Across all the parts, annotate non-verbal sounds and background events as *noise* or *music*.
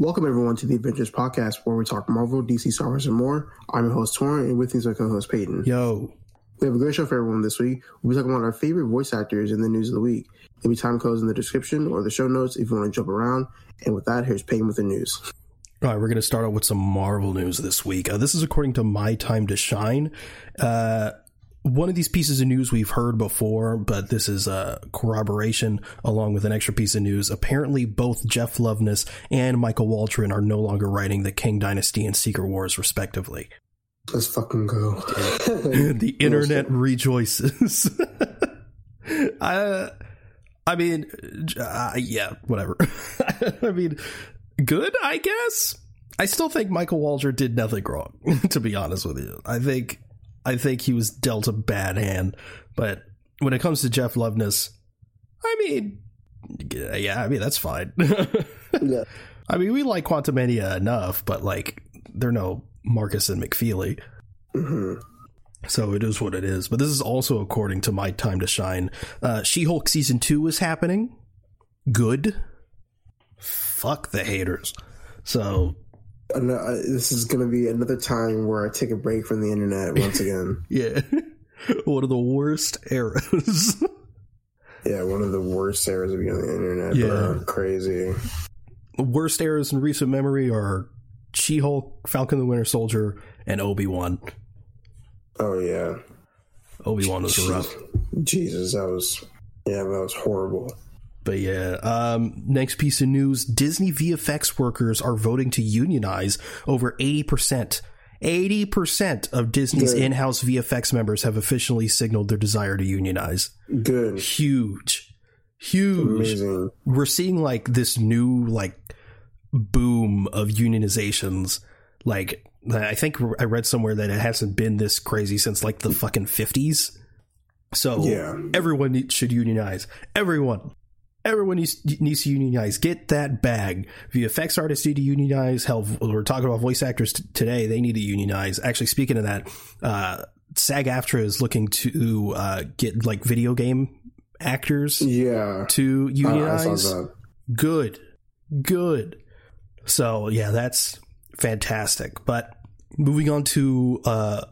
Welcome everyone to the Avengenerds Podcast, where we talk Marvel, DC, Star Wars, and more. I'm your host Tauren, and with me is my co-host Peyton. Yo, we have a great show for everyone this week. We'll be talking about our favorite voice actors in the news of the week. There'll be time codes in the description or the show notes if you want to jump around. And with that, here's Peyton with the news. All right, we're going to start out with some Marvel news this week. Uh, this is according to My Time to Shine. Uh, one of these pieces of news we've heard before, but this is a corroboration along with an extra piece of news. Apparently, both Jeff Loveness and Michael Waldron are no longer writing the Kang Dynasty and Secret Wars, respectively. Let's fucking go. *laughs* the *laughs* internet rejoices. *laughs* I, I mean, uh, yeah, whatever. I mean, good, I guess. I still think Michael Waldron did nothing wrong, to be honest with you. I think I think he was dealt a bad hand. But when it comes to Jeff Loveness, I mean, yeah, I mean that's fine. *laughs* yeah, I mean we like Quantumania enough, but like they're no Markus and McFeely. Mm-hmm. So it is what it is. But this is also according to my time to shine. Uh, she Hulk season two is happening. Good. Fuck the haters. So Uh, this is going to be another time where I take a break from the internet once again. *laughs* yeah. *laughs* One of the worst eras. *laughs* yeah, one of the worst eras of being on the internet. Yeah. Bro. Crazy. The worst eras in recent memory are She Hulk, Falcon the Winter Soldier, and Obi Wan. Oh, yeah. Obi Wan was rough. Jesus, that was. Yeah, that was horrible. But yeah, um, next piece of news Disney VFX workers are voting to unionize over 80%. 80% of Disney's in house VFX members have officially signaled their desire to unionize. Good. Huge. Huge. Amazing. We're seeing like this new, like, boom of unionizations. Like, I think I read somewhere that it hasn't been this crazy since like the fucking 50s. So yeah. everyone should unionize. Everyone. Everyone needs, needs to unionize. Get that bag. The VFX artists need to unionize. Hell, we're talking about voice actors t- today. They need to unionize. Actually, speaking of that, uh, SAG-AFTRA is looking to uh, get like video game actors, yeah, to unionize. Uh, good, good. So yeah, that's fantastic. But moving on to uh,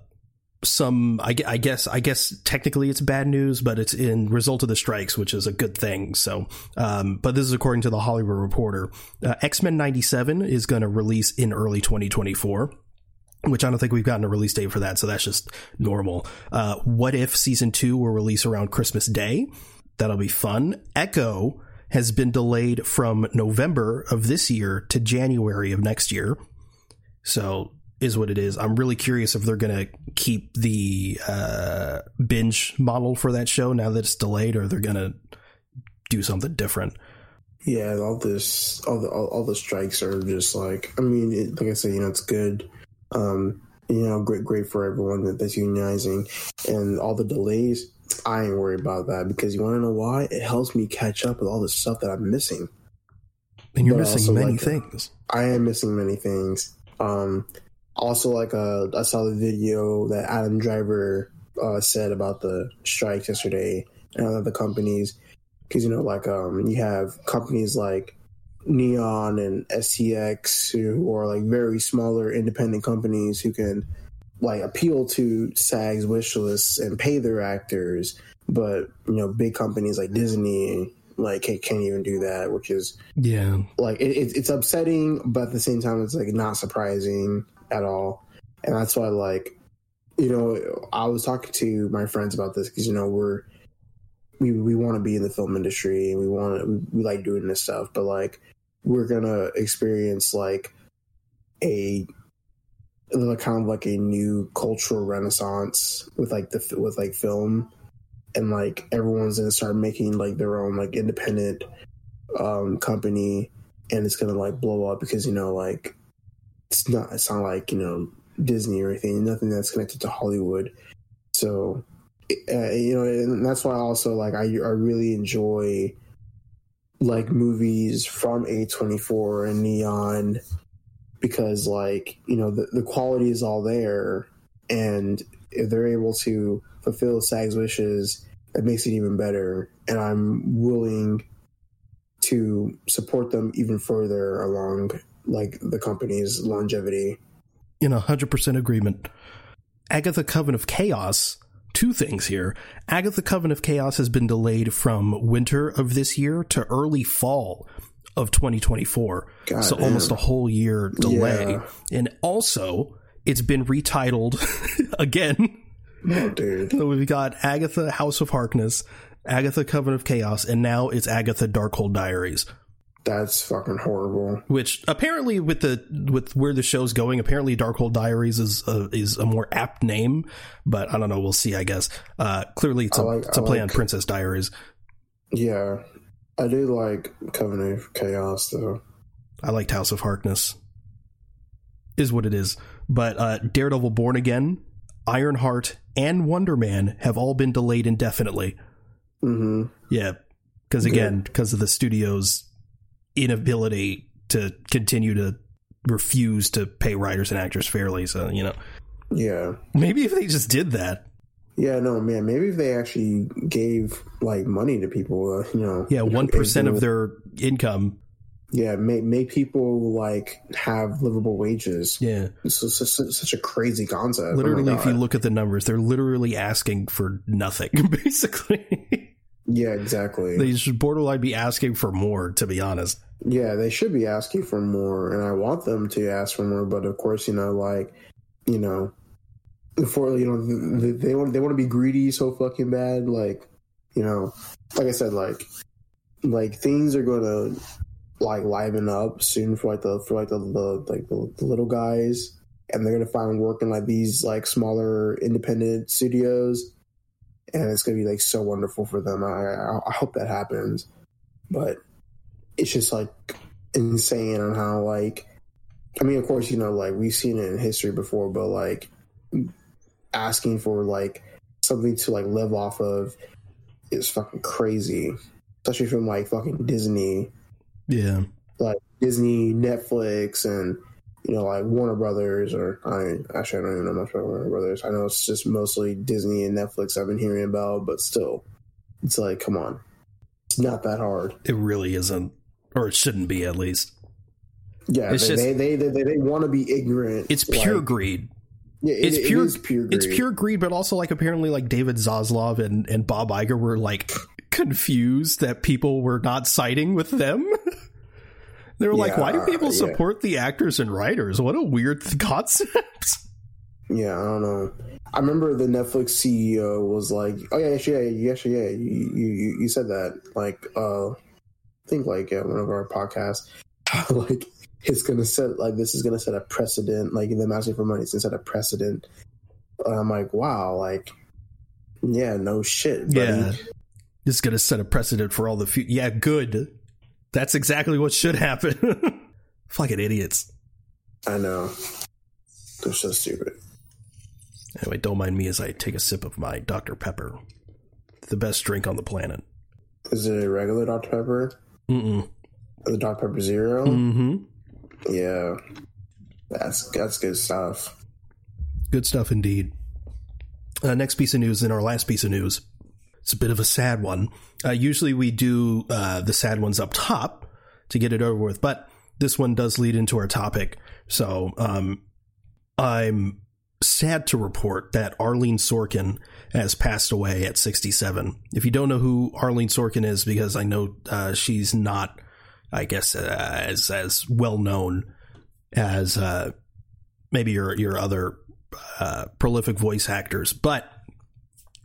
some I, I, guess I guess technically it's bad news, but it's in result of the strikes, which is a good thing. So, um, but this is according to the Hollywood Reporter. Uh, X Men '97 is going to release in early 2024. Which I don't think we've gotten a release date for that, so that's just normal. Uh, what if season two will release around Christmas Day? That'll be fun. Echo has been delayed from November of this year to January of next year. So is what it is. I'm really curious if they're going to keep the uh, binge model for that show now that it's delayed, or they're going to do something different. Yeah, all this, all the all, all the strikes are just like. I mean, it, like I said, you know, it's good. Um, you know, great, great for everyone that, that's unionizing, and all the delays. I ain't worried about that because you want to know why? It helps me catch up with all the stuff that I'm missing. And you're but missing many like, things. I am missing many things. Um, also, like uh, I saw the video that Adam Driver uh, said about the strikes yesterday and other companies, because you know, like um, you have companies like Neon and STX who are like very smaller independent companies who can like appeal to SAG's wish lists and pay their actors, but you know, big companies like Disney like can't even do that, which is yeah, like it, it's upsetting, but at the same time, it's like not surprising at all. And that's why, like, you know, I was talking to my friends about this because, you know, we're, we, we want to be in the film industry and we want we, we like doing this stuff, but like, we're to experience like a, kind of like a new cultural renaissance with like the, with like film and like everyone's gonna start making like their own like independent um company and it's gonna like blow up because you know like it's not it's not like you know Disney or anything. Nothing that's connected to Hollywood. So uh, you know, and that's why also like I I really enjoy like movies from A24 and Neon because like you know the the quality is all there and if they're able to fulfill SAG's wishes, that makes it even better. And I'm willing to support them even further along like the company's longevity. In a hundred percent agreement. Agatha Coven of Chaos. Two things here. Agatha Coven of Chaos has been delayed from winter of this year to early fall of 2024. God so damn. almost a whole year delay. Yeah. And also, it's been retitled *laughs* again. Oh, dude. So we've got Agatha House of Harkness, Agatha Coven of Chaos, and now it's Agatha Darkhold Diaries. That's fucking horrible. Which apparently, with the with where the show's going, apparently Darkhold Diaries is a, is a more apt name. But I don't know. We'll see. I guess. Uh, clearly, it's a, like, it's a play like, on Princess Diaries. Yeah, I do like Coven of Chaos though. I liked House of Harkness. Is what it is. But uh, Daredevil Born Again, Ironheart, and Wonder Man have all been delayed indefinitely. Mm-hmm. Yeah, because again, because of the studio's inability to continue to refuse to pay writers and actors fairly. So you know, yeah, maybe if they just did that. Yeah, no, man. Maybe if they actually gave like money to people, uh, you know, yeah, one percent of their income yeah, make make people like have livable wages. Yeah, it's, it's, such a crazy concept. Oh literally, oh if you look at the numbers, they're literally asking for nothing, *laughs* basically. yeah, exactly. They should borderline be asking for more, to be honest. Yeah, they should be asking for more, and I want them to ask for more. But of course, you know, like, you know, for you know, they, they want they want to be greedy so fucking bad. Like, you know, like I said, like, like things are gonna like liven up soon for like the for like the, the like the, the little guys, and they're gonna find work in like these like smaller independent studios, and it's gonna be like so wonderful for them. I I, I hope that happens, but it's just like insane on how like I mean, of course, you know, like we've seen it in history before, but like asking for like something to like live off of is fucking crazy, especially from like fucking Disney yeah. Like Disney, Netflix, and you know, like Warner Brothers, or I actually I don't even know much about Warner Brothers. I know it's just mostly Disney and Netflix I've been hearing about, but still, it's like, come on, it's not that hard. It really isn't, or it shouldn't be at least. Yeah, it's they, just, they, they, they, they, want to be ignorant. It's pure like, greed. Yeah, it, it's pure, it pure greed. It's pure greed, but also like apparently like David Zaslav and, and Bob Iger were like confused that people were not siding with them. *laughs* They were yeah, like, why do people support yeah. the actors and writers? What a weird *laughs* concept. Yeah, I don't know. I remember the Netflix CEO was like, "Oh yeah, yeah, yeah, yeah, you you you said that." Like, uh, think like yeah, one of our podcasts, *laughs* like it's gonna set like this is gonna set a precedent. Like them asking for money, it's gonna set a precedent. And I'm like, wow, like, yeah, no shit, buddy. Yeah, this is gonna set a precedent for all the future. Yeah, good. That's exactly what should happen. *laughs* Fucking idiots. I know. They're so stupid. Anyway, don't mind me as I take a sip of my Dr. Pepper. The best drink on the planet. Is it a regular Dr. Pepper? Mm-mm. The Dr. Pepper Zero? Mm-hmm. Yeah. That's that's good stuff. Good stuff indeed. Uh, next piece of news, and our last piece of news. It's a bit of a sad one. Uh, usually we do uh, the sad ones up top to get it over with, but this one does lead into our topic. So um, I'm sad to report that Arleen Sorkin has passed away at 67. If you don't know who Arleen Sorkin is, because I know uh, she's not, I guess, uh, as as well known as uh, maybe your your other uh, prolific voice actors, but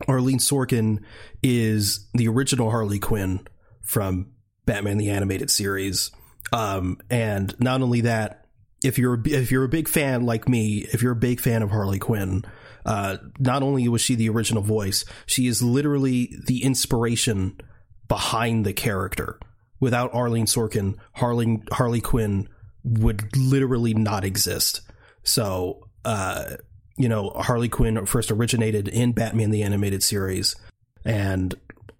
Arleen Sorkin is the original Harley Quinn from Batman the Animated Series. Um, and not only that, if you're if you're a big fan like me, if you're a big fan of Harley Quinn, uh, not only was she the original voice, she is literally the inspiration behind the character. Without Arleen Sorkin, Harley Harley Quinn would literally not exist. So, uh, you know, Harley Quinn first originated in Batman the Animated Series, and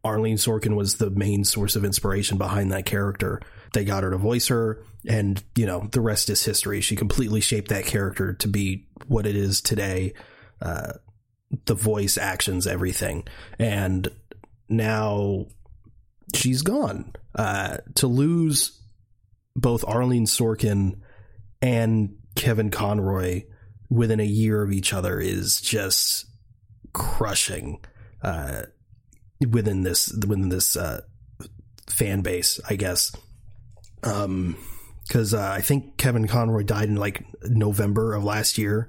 Arleen Sorkin was the main source of inspiration behind that character. They got her to voice her, and you know, the rest is history. She completely shaped that character to be what it is today. The voice, actions, everything, and now she's gone. Uh, to lose both Arleen Sorkin and Kevin Conroy within a year of each other is just crushing uh, within this within this uh, fan base, I guess. Um, because uh, I think Kevin Conroy died in like November of last year,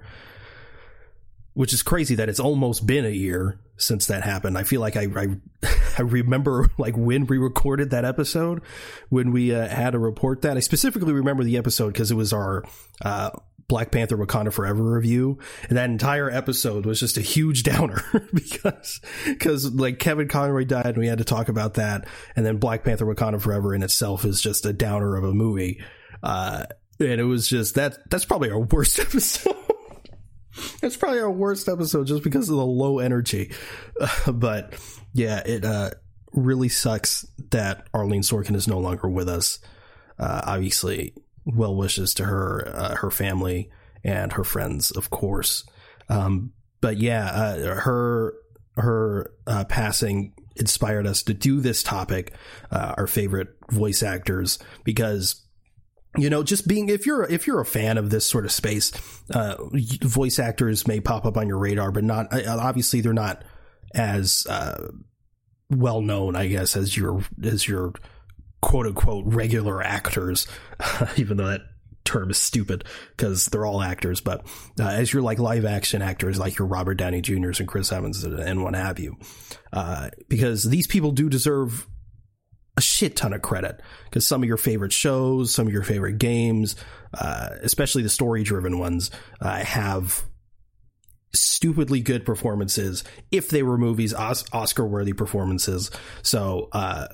which is crazy that it's almost been a year since that happened. I feel like I I, *laughs* I remember like when we recorded that episode when we uh, had to report that. I specifically remember the episode because it was our uh, Black Panther Wakanda Forever review, and that entire episode was just a huge *laughs* downer because because like Kevin Conroy died, and we had to talk about that, and then Black Panther Wakanda Forever in itself is just a downer of a movie, uh, and it was just that that's probably our worst *laughs* episode. That's probably our worst episode just because of the low energy, *laughs* but yeah, it uh, really sucks that Arleen Sorkin is no longer with us. Uh, obviously, well wishes to her, uh, her family, and her friends, of course. Um, but yeah, uh, her her uh, passing inspired us to do this topic, our favorite voice actors, because you know just being if you're if you're a fan of this sort of space uh, voice actors may pop up on your radar but not uh, obviously they're not as uh, well known i guess as your as your quote unquote regular actors, *laughs* even though that term is stupid because they're all actors. But uh, as your like live action actors, like your Robert Downey Jr.'s and Chris Evans and what have you, uh, because these people do deserve a shit ton of credit because some of your favorite shows, some of your favorite games, uh, especially the story driven ones, uh, have stupidly good performances if they were movies, Oscar worthy performances. So, uh,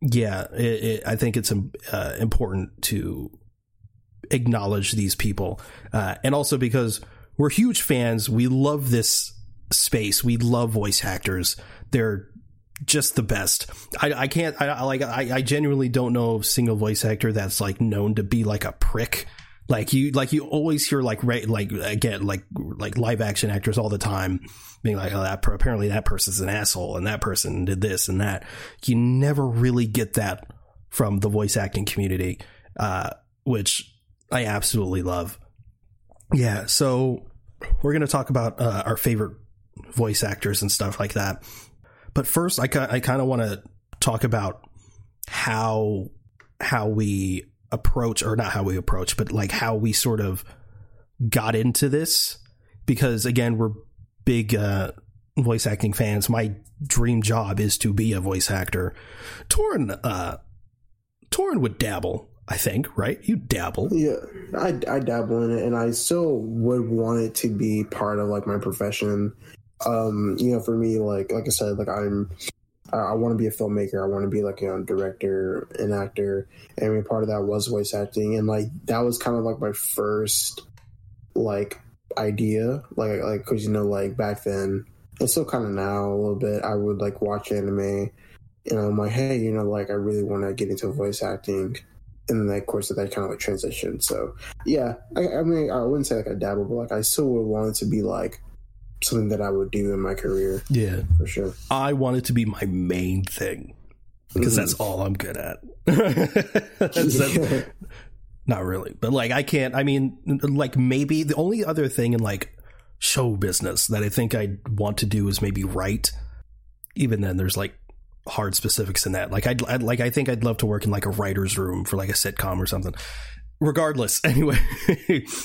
yeah, it, it, I think it's um, uh, important to acknowledge these people, uh, and also because we're huge fans. We love this space. We love voice actors. They're just the best. I, I can't. I, like. I, I genuinely don't know a single voice actor that's like known to be like a prick like you, like you always hear like like again like like live action actors all the time being like, oh, that apparently that person's an asshole and that person did this and that. You never really get that from the voice acting community, uh, which I absolutely love. Yeah, so we're to talk about uh, our favorite voice actors and stuff like that. But first, I, I kind of want to talk about how how we approach or not how we approach but like how we sort of got into this. Because again we're big uh, voice acting fans. My dream job is to be a voice actor. Tauren uh Tauren would dabble I think right? You dabble. Yeah I, I dabble in it and I still would want it to be part of like my profession um you know for me like like I said like I'm I want to be a filmmaker. I want to be like a you know, director and actor. And I mean, part of that was voice acting, and like that was kind of like my first like idea, like like because you know like back then, and still kind of now a little bit. I would like watch anime, and I'm like, hey, you know, like I really want to get into voice acting. And then, of course, that kind of like transition. So, yeah, I, I mean, I wouldn't say like I dabble, but like I still would want it to be like something that I would do in my career. Yeah, for sure. I want it to be my main thing because mm-hmm. that's all I'm good at. *laughs* that's, that's, *laughs* not really, but like I can't. I mean, like maybe the only other thing in like show business that I think I'd want to do is maybe write. Even then, there's like hard specifics in that. Like I'd, I'd like I think I'd love to work in like a writer's room for like a sitcom or something. Regardless, *laughs* anyway.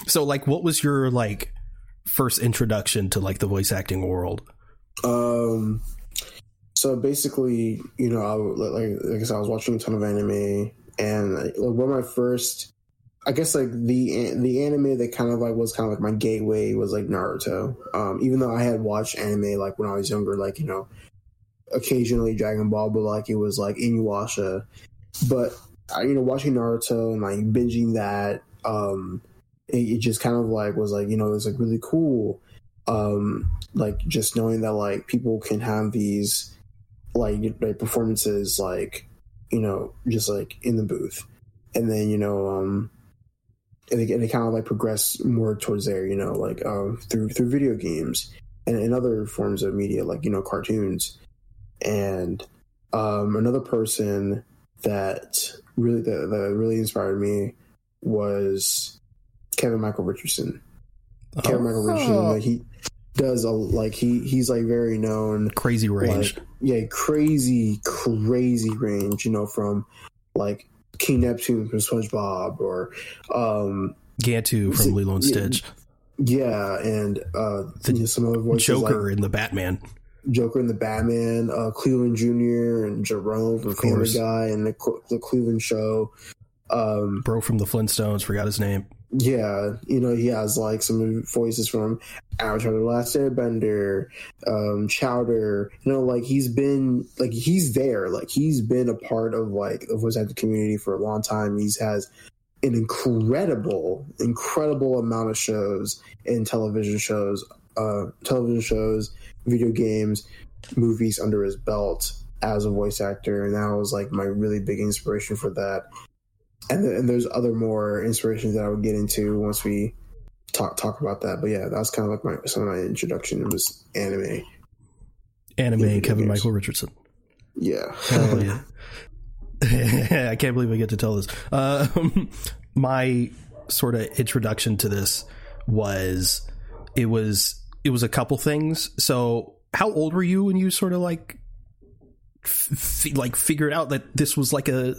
so like, what was your like? First introduction to like the voice acting world? Um, so basically, you know, I like like I said, I was watching a ton of anime, and like, one of my first, I guess like the the anime that kind of like was kind of like my gateway was like Naruto. Um, even though I had watched anime like when I was younger, like you know, occasionally Dragon Ball, but like it was like Inuyasha. But I, you know, watching Naruto and like binging that, um, it, it just kind of like was like you know it was like really cool um like just knowing that like people can have these like, like performances like you know just like in the booth. And then you know um and they, and they kind of like progress more towards there you know like um through through video games and, and other forms of media like you know cartoons. And um another person that really that, that really inspired me was Kevin Michael Richardson. Kevin oh. Michael Richardson, like he does a like he he's like very known crazy range. Like, yeah, crazy crazy range. You know, from like King Neptune from SpongeBob or um Gantu from Lilo and Stitch. Yeah, and uh, the, you know, some other voices Joker like, in the Batman. Joker in the Batman, uh, Cleveland Jr. and Jerome from Family Guy and the, the Cleveland Show. Um, Bro from the Flintstones, forgot his name. Yeah, you know, he has like some voices from Avatar The Last Airbender, um, Chowder, you know, like he's been, like he's there, like he's been a part of like the voice actor community for a long time. He's has an incredible, incredible amount of shows and television shows, uh, television shows, video games, movies under his belt as a voice actor, and that was like my really big inspiration for that. And, and there's other more inspirations that I would get into once we talk talk about that. But yeah, that's kind of like my some of my introduction It was anime. Anime and Kevin games. Michael Richardson. Yeah. Hell *laughs* yeah. *laughs* I can't believe I get to tell this. Uh, *laughs* my sort of introduction to this was it was it was a couple things. So, how old were you when you sort of like f- like figured out that this was like a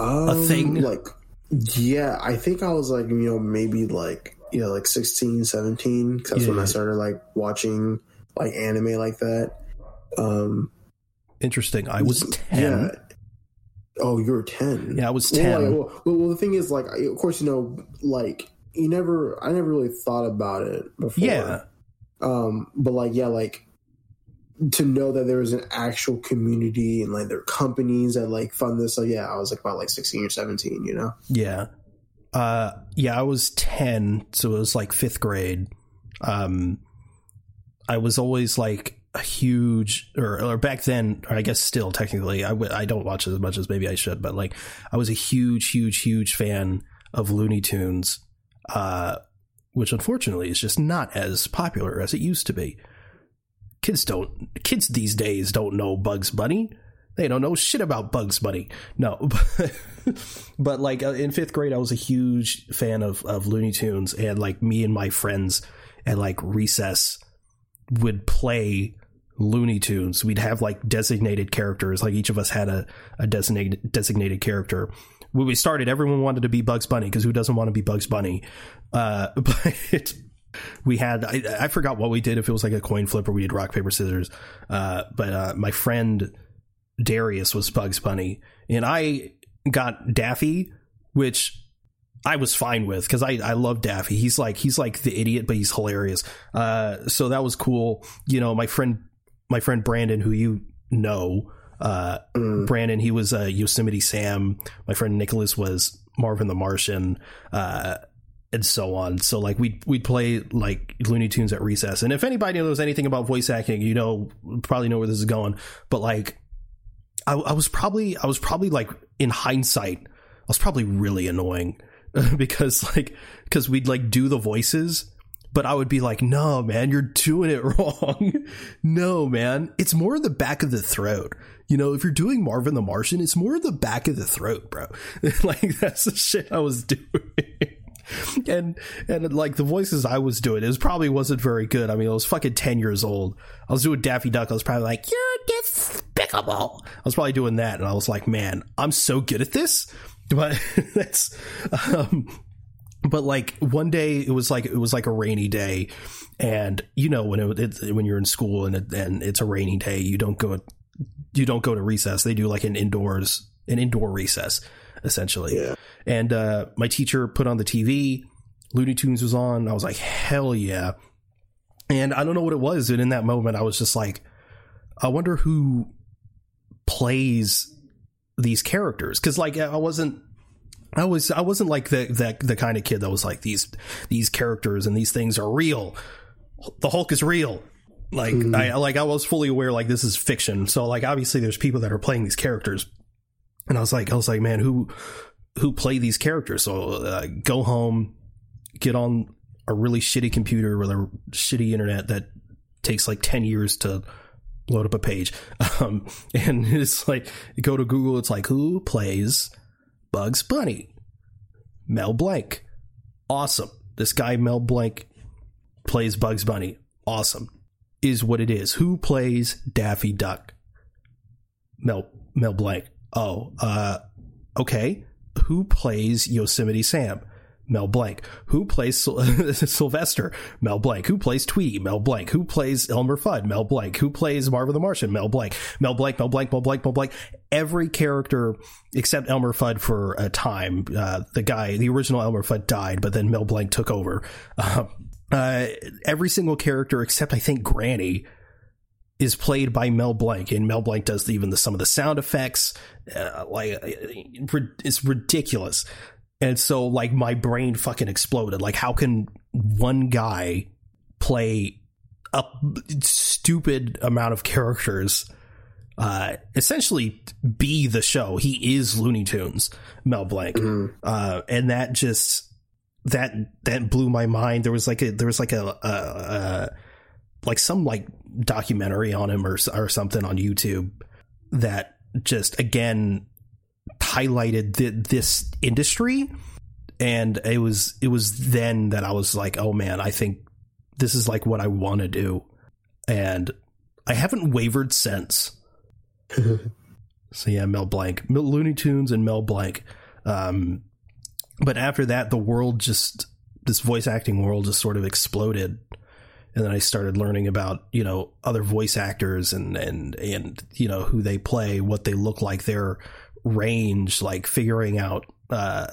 um, a thing? Like, yeah, I think I was like you know maybe like you know, like 16, 17 because that's yeah. when I started like watching like anime like that. Um, Interesting. I was ten. Yeah. Oh, you were ten. Yeah, I was ten. Well, like, well, well, the thing is, like, of course, you know, like you never, I never really thought about it before. Yeah. Um, but like, yeah, like to know that there was an actual community and like there are companies that like fund this. So yeah, I was like about like sixteen or seventeen. You know. Yeah. Uh, yeah, I was ten, so it was like fifth grade. Um, I was always like a huge or, or back then or i guess still technically I w- I don't watch as much as maybe i should but like i was a huge huge huge fan of looney tunes uh, which unfortunately is just not as popular as it used to be kids don't kids these days don't know bugs bunny they don't know shit about bugs bunny no *laughs* but, like uh, in fifth grade i was a huge fan of, of looney tunes and like me and my friends at like recess would play Looney Tunes. We'd have like designated characters, like each of us had a, a designated designated character. When we started, everyone wanted to be Bugs Bunny because who doesn't want to be Bugs Bunny? Uh, *laughs* but we had I, I, forgot what we did if it was like a coin flip or we did rock paper scissors. Uh, but uh, my friend Darius was Bugs Bunny, and I got Daffy, which I was fine with because I, I love Daffy. He's like he's like the idiot, but he's hilarious. Uh, so that was cool. You know, my friend my friend Brandon, who you know, uh, mm. Brandon, he was uh, Yosemite Sam. My friend Nicholas was Marvin the Martian, uh, and so on. So like we we'd play like Looney Tunes at recess. And if anybody knows anything about voice acting, you know probably know where this is going. But like, I, I was probably I was probably like in hindsight, I was probably really annoying *laughs* because like because we'd like do the voices but I would be like, no, man, you're doing it *laughs* wrong. no, man, it's more the back of the throat. You know, if you're doing Marvin the Martian, it's more the back of the throat, bro. *laughs* like that's the shit I was doing. *laughs* and and like the voices I was doing, it was probably wasn't very good. I mean, I was fucking ten years old. I was doing Daffy Duck. I was probably like, "You're despicable." I was probably doing that, and I was like, "Man, I'm so good at this." *laughs* But that's um, but like one day it was like it was like a rainy day and you know when it, it when you're in school and it, and it's a rainy day you don't go you don't go to recess they do like an indoors an indoor recess essentially yeah. And uh, my teacher put on the tv looney tunes was on i was like hell yeah and i don't know what it was and in that moment i was just like i wonder who plays these characters because like i wasn't I was I wasn't like the that the kind of kid that was like these these characters and these things are real. The Hulk is real. Like mm. I like I was fully aware like this is fiction. So like obviously there's people that are playing these characters. And I was like I was like man who who play these characters? So uh, go home, get on a really shitty computer with a shitty internet that takes like 10 years to load up a page. *laughs* Um, and it's like go to Google it's like who plays Bugs Bunny. Mel Blanc. Awesome. this guy Mel Blanc plays Bugs Bunny. Awesome. Is what it is. Who plays Daffy Duck? Mel Mel Blanc. Oh, uh, okay. Who plays Yosemite Sam? Mel Blanc. Who plays *laughs* Sylvester? Mel Blanc. Who plays Tweety? Mel Blanc. Who plays Elmer Fudd? Mel Blanc. Who plays Marvin the Martian? Mel Blanc. Mel Blanc. Mel Blanc. Mel Blanc. Mel Blanc. Every character except Elmer Fudd for a time. Uh, the guy, the original Elmer Fudd died, but then Mel Blanc took over. *laughs* Uh, uh, every single character except I think Granny is played by Mel Blanc, and Mel Blanc does even the, some of the sound effects. Uh, like it's ridiculous. And so like my brain fucking exploded. Like how can one guy play a stupid amount of characters uh, essentially be the show. He is Looney Tunes, Mel Blanc. Mm-hmm. Uh, and that just that that blew my mind. There was like a there was like a, a, a like some like documentary on him or or something on YouTube that just again highlighted the, this industry. And it was it was then that I was like oh man I think this is like what I want to do. And I haven't wavered since. *laughs* So yeah Mel Blanc Looney Tunes and Mel Blanc. Um, but after that the world just this voice acting world just sort of exploded and then I started learning about you know other voice actors and and and you know who they play, what they look like, their range, like figuring out uh,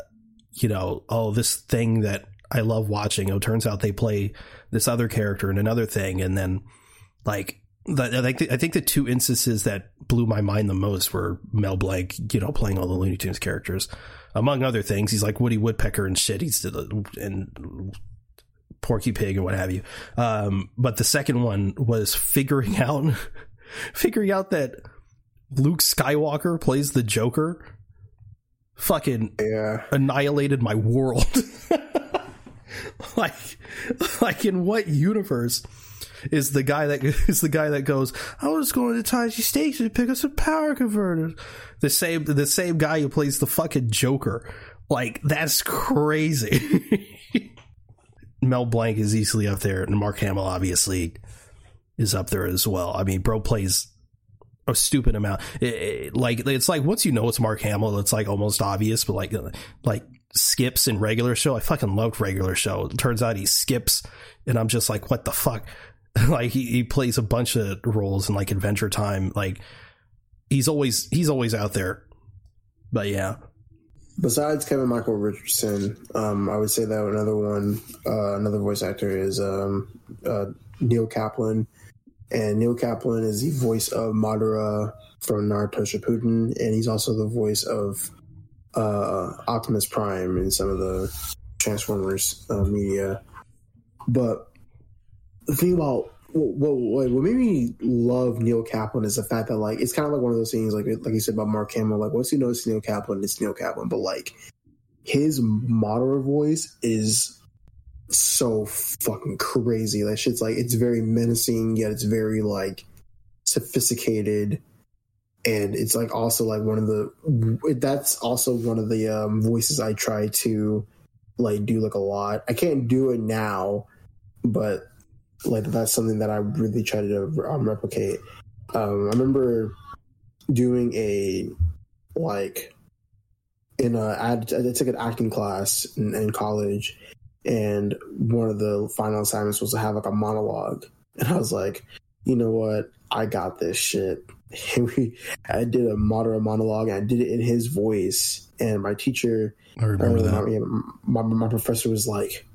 you know oh this thing that I love watching. Oh, turns out they play this other character in another thing, and then like I think the, I think the two instances that blew my mind the most were Mel Blanc, you know, playing all the Looney Tunes characters, among other things. He's like Woody Woodpecker and shit. He's the, and Porky Pig and what have you. Um, but the second one was figuring *laughs* out figuring out that Luke Skywalker plays the Joker. Fucking yeah. annihilated my world. *laughs* like, like in what universe is the guy that *laughs* is the guy that goes, I was going to Tosche Station to pick up some power converters. The same the same guy who plays the fucking Joker. Like that's crazy. Mel Blanc is easily up there, and Mark Hamill obviously is up there as well. I mean, bro plays a stupid amount. It, it, like it's like once you know it's Mark Hamill, it's like almost obvious. But like like skips in regular show, I fucking loved regular show. It turns out he skips, and I'm just like, what the fuck? *laughs* like he, he plays a bunch of roles in like Adventure Time. Like he's always he's always out there. But yeah, Besides Kevin Michael Richardson, um, I would say that another one, uh, another voice actor is um, uh, Neil Kaplan, and Neil Kaplan is the voice of Madara from Naruto Shippuden, and he's also the voice of uh, Optimus Prime in some of the Transformers uh, media. But the thing about what, what, what made me love Neil Kaplan is the fact that like it's kind of like one of those things like like you said about Mark Hamill. Like once you know Neil Kaplan, it's Neil Kaplan. But like his Madara voice is so fucking crazy. That shit's like it's very menacing, yet it's very like sophisticated, and it's like also like one of the that's also one of the um, voices I try to like do like a lot. I can't do it now, but like that's something that I really try to um, replicate. Um, I remember doing a like in a I, I took an acting class in, in, college, and one of the final assignments was to have like a monologue, and I was like, you know what, I got this shit. *laughs* And we, I did a Madara monologue, and I did it in his voice, and my teacher, I remember uh, that. My, my professor was like,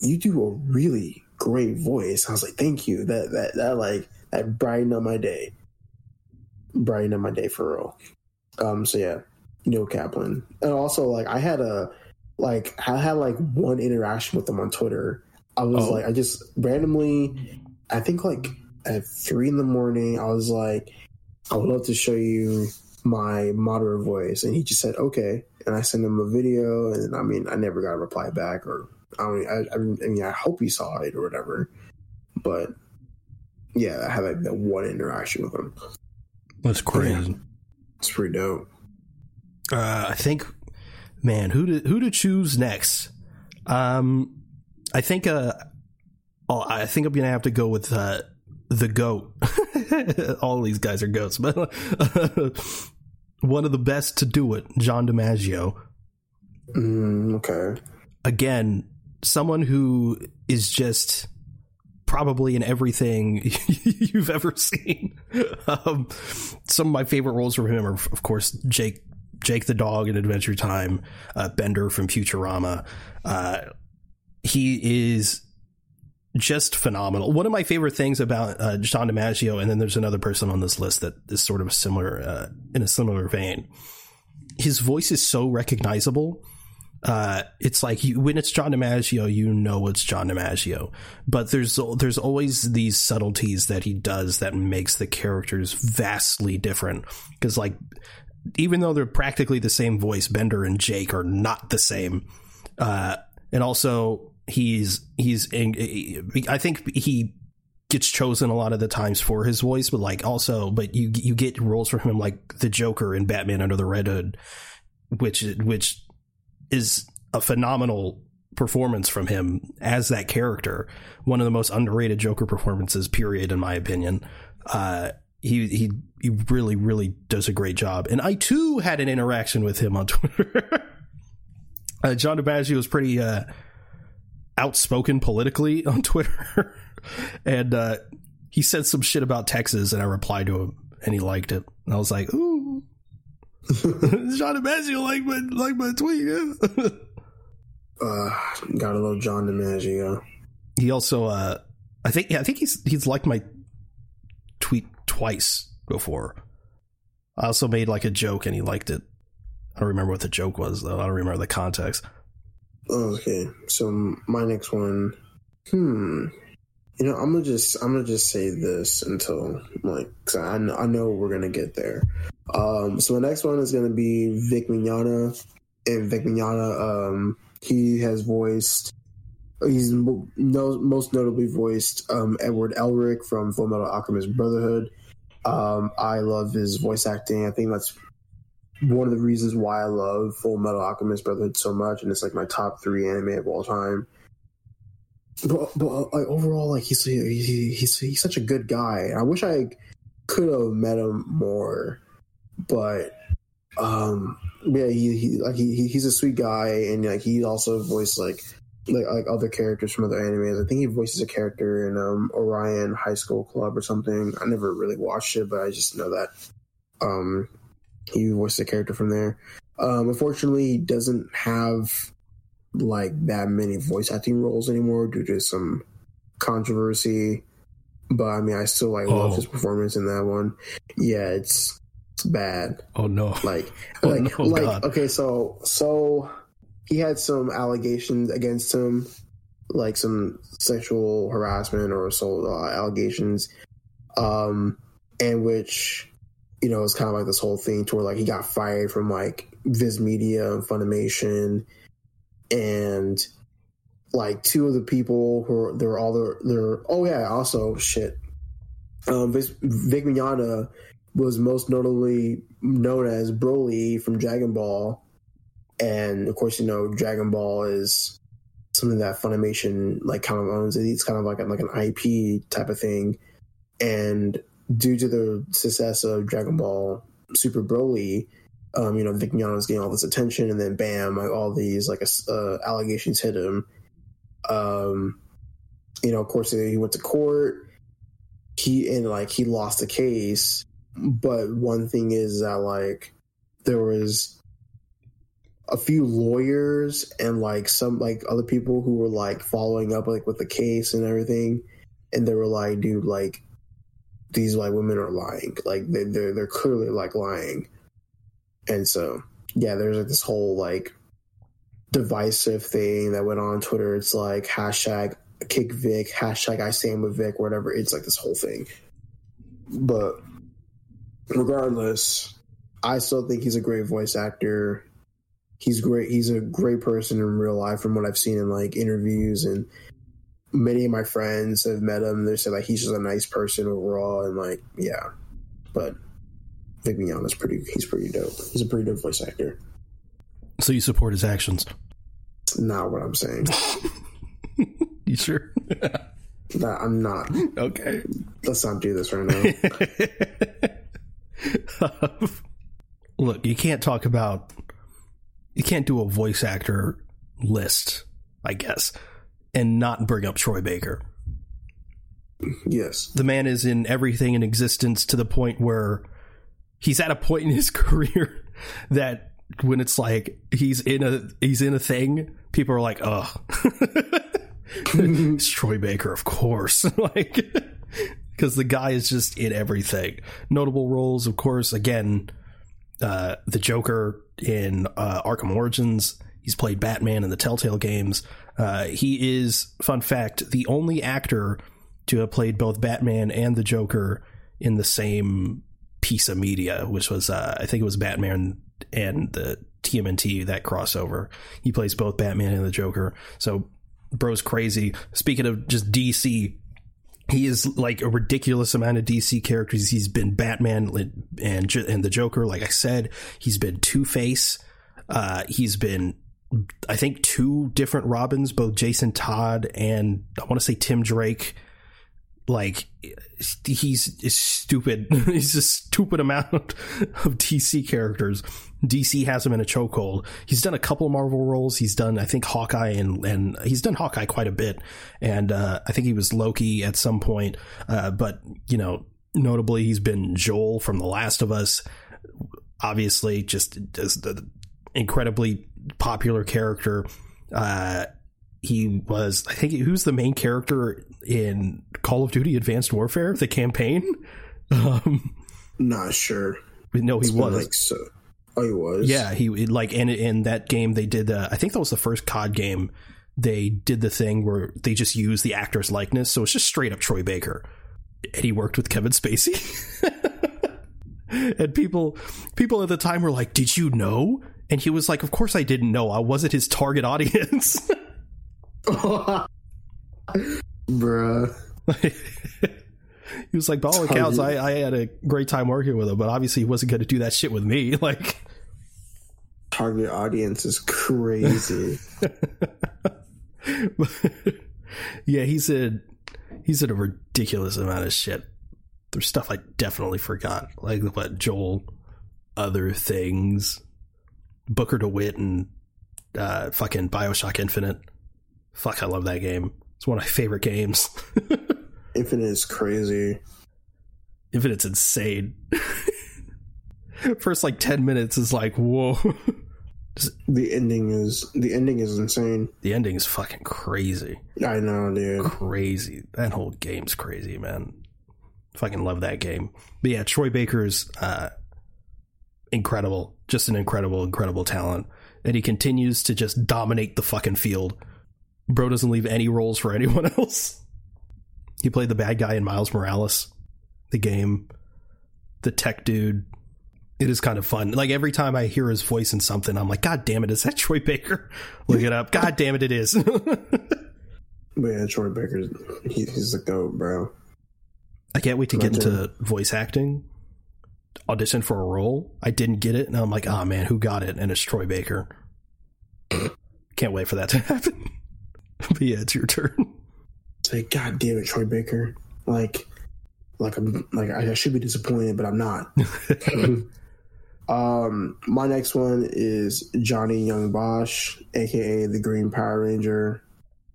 "You do a really great voice. I was like, thank you. That that that like that brightened up my day. Brightened up my day for real. Um. So yeah, Neil Kaplan, and also like I had a like I had like one interaction with him on Twitter. I was oh. like, I just randomly, I think like at three in the morning, I was like, I would love to show you my Madara voice, and he just said okay, and I sent him a video, and I mean, I never got a reply back or I mean, I, I mean, I hope he saw it or whatever. But yeah, I had like that one interaction with him. That's crazy. Yeah, it's pretty dope. Uh, I think, man, who to who to choose next? Um, I think uh, oh, I think I'm gonna have to go with uh, the goat. *laughs* All these guys are goats, but *laughs* one of the best to do it, John DiMaggio. Mm, okay. Again, someone who is just probably in everything *laughs* you've ever seen. Um, some of my favorite roles from him are, of course, Jake Jake the dog in Adventure Time, uh, Bender from Futurama. Uh, he is just phenomenal. One of my favorite things about uh, John DiMaggio, and then there's another person on this list that is sort of similar uh, in a similar vein. His voice is so recognizable. Uh, it's like you, when it's John DiMaggio, you know it's John DiMaggio. But there's there's always these subtleties that he does that makes the characters vastly different. Because like, even though they're practically the same voice, Bender and Jake are not the same. Uh, and also he's he's I think he gets chosen a lot of the times for his voice, but like also, but you you get roles from him like the Joker in Batman Under the Red Hood, which which is a phenomenal performance from him as that character. One of the most underrated Joker performances, period, in my opinion. Uh, he he he really really does a great job, and I too had an interaction with him on *laughs* Twitter. uh, John DiMaggio was pretty. Uh, outspoken politically *laughs* on Twitter, and uh, he said some shit about Texas, and I replied to him, and he liked it. And I was like, "Ooh, *laughs* John DiMaggio like my like my tweet." Yeah. *laughs* uh, got a little John DiMaggio. He also, uh, I think, yeah, I think he's he's liked my tweet twice before. I also made like a joke, and he liked it. I don't remember what the joke was though. I don't remember the context. Okay, so my next one, hmm, you know, I'm gonna just I'm gonna just say this until like, cause I know, I know we're gonna get there. Um, so the next one is gonna be Vic Mignogna, and Vic Mignogna, um, he has voiced. He's no, most notably voiced um, Edward Elric from Full Metal Alchemist Brotherhood. Um, I love his voice acting. I think that's one of the reasons why I love Full Metal Alchemist Brotherhood so much, and it's like my top three anime of all time. But, but like overall, like he's he, he's he's such a good guy. I wish I could have met him more, but um, yeah, he, he like he, he's a sweet guy, and like he also voiced like like like other characters from other animes. I think he voices a character in um Ouran High School Club or something. I never really watched it, but I just know that. Um, he voiced a character from there. Um, unfortunately, he doesn't have like that many voice acting roles anymore due to some controversy. But I mean, I still like oh. love his performance in that one. Yeah, it's it's bad. Oh no! Like, *laughs* oh, like, no, like. God. Okay, so so he had some allegations against him, like some sexual harassment or assault uh, allegations, um, and which you know, it's kind of like this whole thing to where like he got fired from like Viz Media and Funimation, and like two of the people who are they're all they're, they're oh yeah also shit. Um, Vic, Vic Mignogna was most notably known as Broly from Dragon Ball, and of course you know Dragon Ball is something that Funimation like kind of owns. It's kind of like a, like an IP type of thing, and due to the success of Dragon Ball Super Broly, um, you know, Vic was getting all this attention, and then bam, like all these like uh, allegations hit him. Um, you know, of course, he went to court. He and like he lost the case, but one thing is that like there was a few lawyers and like some like other people who were like following up like with the case and everything, and they were like, dude, like these white women are lying. Like they, they're they're clearly like lying. And so yeah, there's like this whole like divisive thing that went on Twitter. It's like hashtag kick Vic, hashtag I stand with Vic, whatever. It's like this whole thing. But regardless, I still think he's a great voice actor. He's great. He's a great person in real life from what I've seen in like interviews and many of my friends have met him. They said like he's just a nice person overall, and like yeah, but Vic Mignogna's pretty. He's pretty dope. He's a pretty dope voice actor. So you support his actions? Not what I'm saying. *laughs* You sure? That I'm not. *laughs* Okay. Let's not do this right now. *laughs* *laughs* Look, you can't talk about. You can't do a voice actor list, I guess, and not bring up Troy Baker. Yes. The man is in everything in existence to the point where he's at a point in his *laughs* career that when it's like he's in a he's in a thing, people are like, "Oh, *laughs* it's Troy Baker, of course." like because the guy is just in everything. Notable roles, of course, again, uh, the Joker in uh, Arkham Origins. He's played Batman in the Telltale games. Uh, he is, fun fact, the only actor to have played both Batman and the Joker in the same piece of media, which was uh, I think it was Batman and the TMNT that crossover. He plays both Batman and the Joker. So bro's crazy. Speaking of just DC, he is like a ridiculous amount of DC characters. He's been Batman and and the Joker, like I said. He's been Two Face. Uh, he's been, I think, two different Robins, both Jason Todd and I want to say Tim Drake like he's stupid. *laughs* he's a stupid amount of DC characters. DC has him in a chokehold. He's done a couple Marvel roles. He's done, I think, Hawkeye and and he's done Hawkeye quite a bit. And uh, I think he was Loki at some point. Uh, but you know, notably, he's been Joel from The Last of Us. Obviously, just as the incredibly popular character. Uh, he was I think who's the main character in Call of Duty Advanced Warfare, the campaign? *laughs* Um, Not sure. No, he was. Like so. Oh, he was. Yeah, he like and in that game they did. Uh, I think that was the first COD game. They did the thing where they just used the actor's likeness, so it's just straight up Troy Baker, and he worked with Kevin Spacey. *laughs* and people, people at the time were like, "Did you know?" And he was like, "Of course I didn't know. I wasn't his target *laughs* audience." Bruh. *laughs* he was like, by all accounts, I, I had a great time working with him, but obviously he wasn't going to do that shit with me. *laughs* Like, target audience is crazy. *laughs* yeah, he said he said a ridiculous amount of shit. There's stuff I definitely forgot, like what Joel, other things, Booker DeWitt, and uh, fucking Bioshock Infinite. Fuck, I love that game. It's one of my favorite games. Infinite is crazy. Infinite's insane. *laughs* First like ten minutes is like whoa. *laughs* the ending is the ending is insane. The ending is fucking crazy. I know, dude. Crazy. That whole game's crazy, man. Fucking love that game. But yeah, Troy Baker's uh, incredible. Just an incredible, incredible talent. And he continues to just dominate the fucking field Bro doesn't leave any roles for anyone *laughs* else. He played the bad guy in Miles Morales, the game, the tech dude. It is kind of fun. Like every time I hear his voice in something, I'm like, God damn it, is that Troy Baker? *laughs* Look it up. God damn it, it is. *laughs* Man, Troy Baker, he's the goat, bro. I can't wait to get into voice acting. Audition for a role. I didn't get it, and I'm like, oh man, who got it? And it's Troy Baker. *laughs* Can't wait for that to happen. but yeah, it's your turn. Like, God damn it, Troy Baker. Like, like I'm like I should be disappointed, but I'm not. *laughs* um, my next one is Johnny Yong Bosch, aka the Green Power Ranger,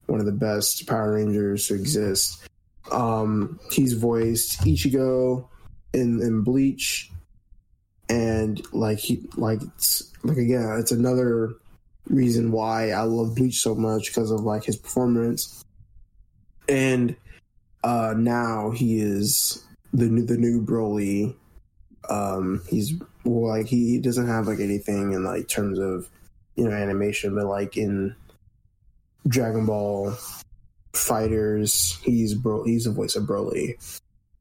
one of the best Power Rangers to exist. Um, he's voiced Ichigo in in Bleach, and like he like it's, like again, it's another reason why I love Bleach so much because of like his performance. And uh now he is the new the new Broly. Um he's well, like he, doesn't have like anything in like terms of you know animation, but like in Dragon Ball FighterZ, he's bro he's the voice of Broly,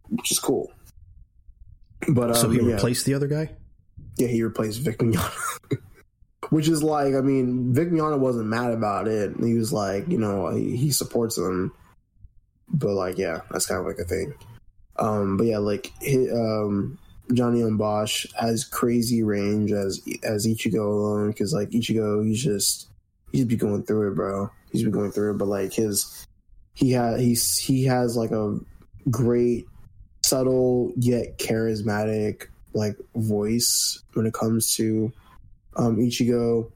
which is cool. But um, so he replaced the other guy. Yeah, he replaced Vic Mignogna. *laughs* which is like, I mean, Vic Mignogna wasn't mad about it. He was like, you know, he, he supports them, but like, yeah, that's kind of like a thing. Um, but yeah, like um, Johnny Yong Bosch has crazy range as as Ichigo alone because like Ichigo, he's just he's be going through it, bro. He's been going through it, but like his he has he's he has like a great subtle yet charismatic like voice when it comes to um Ichigo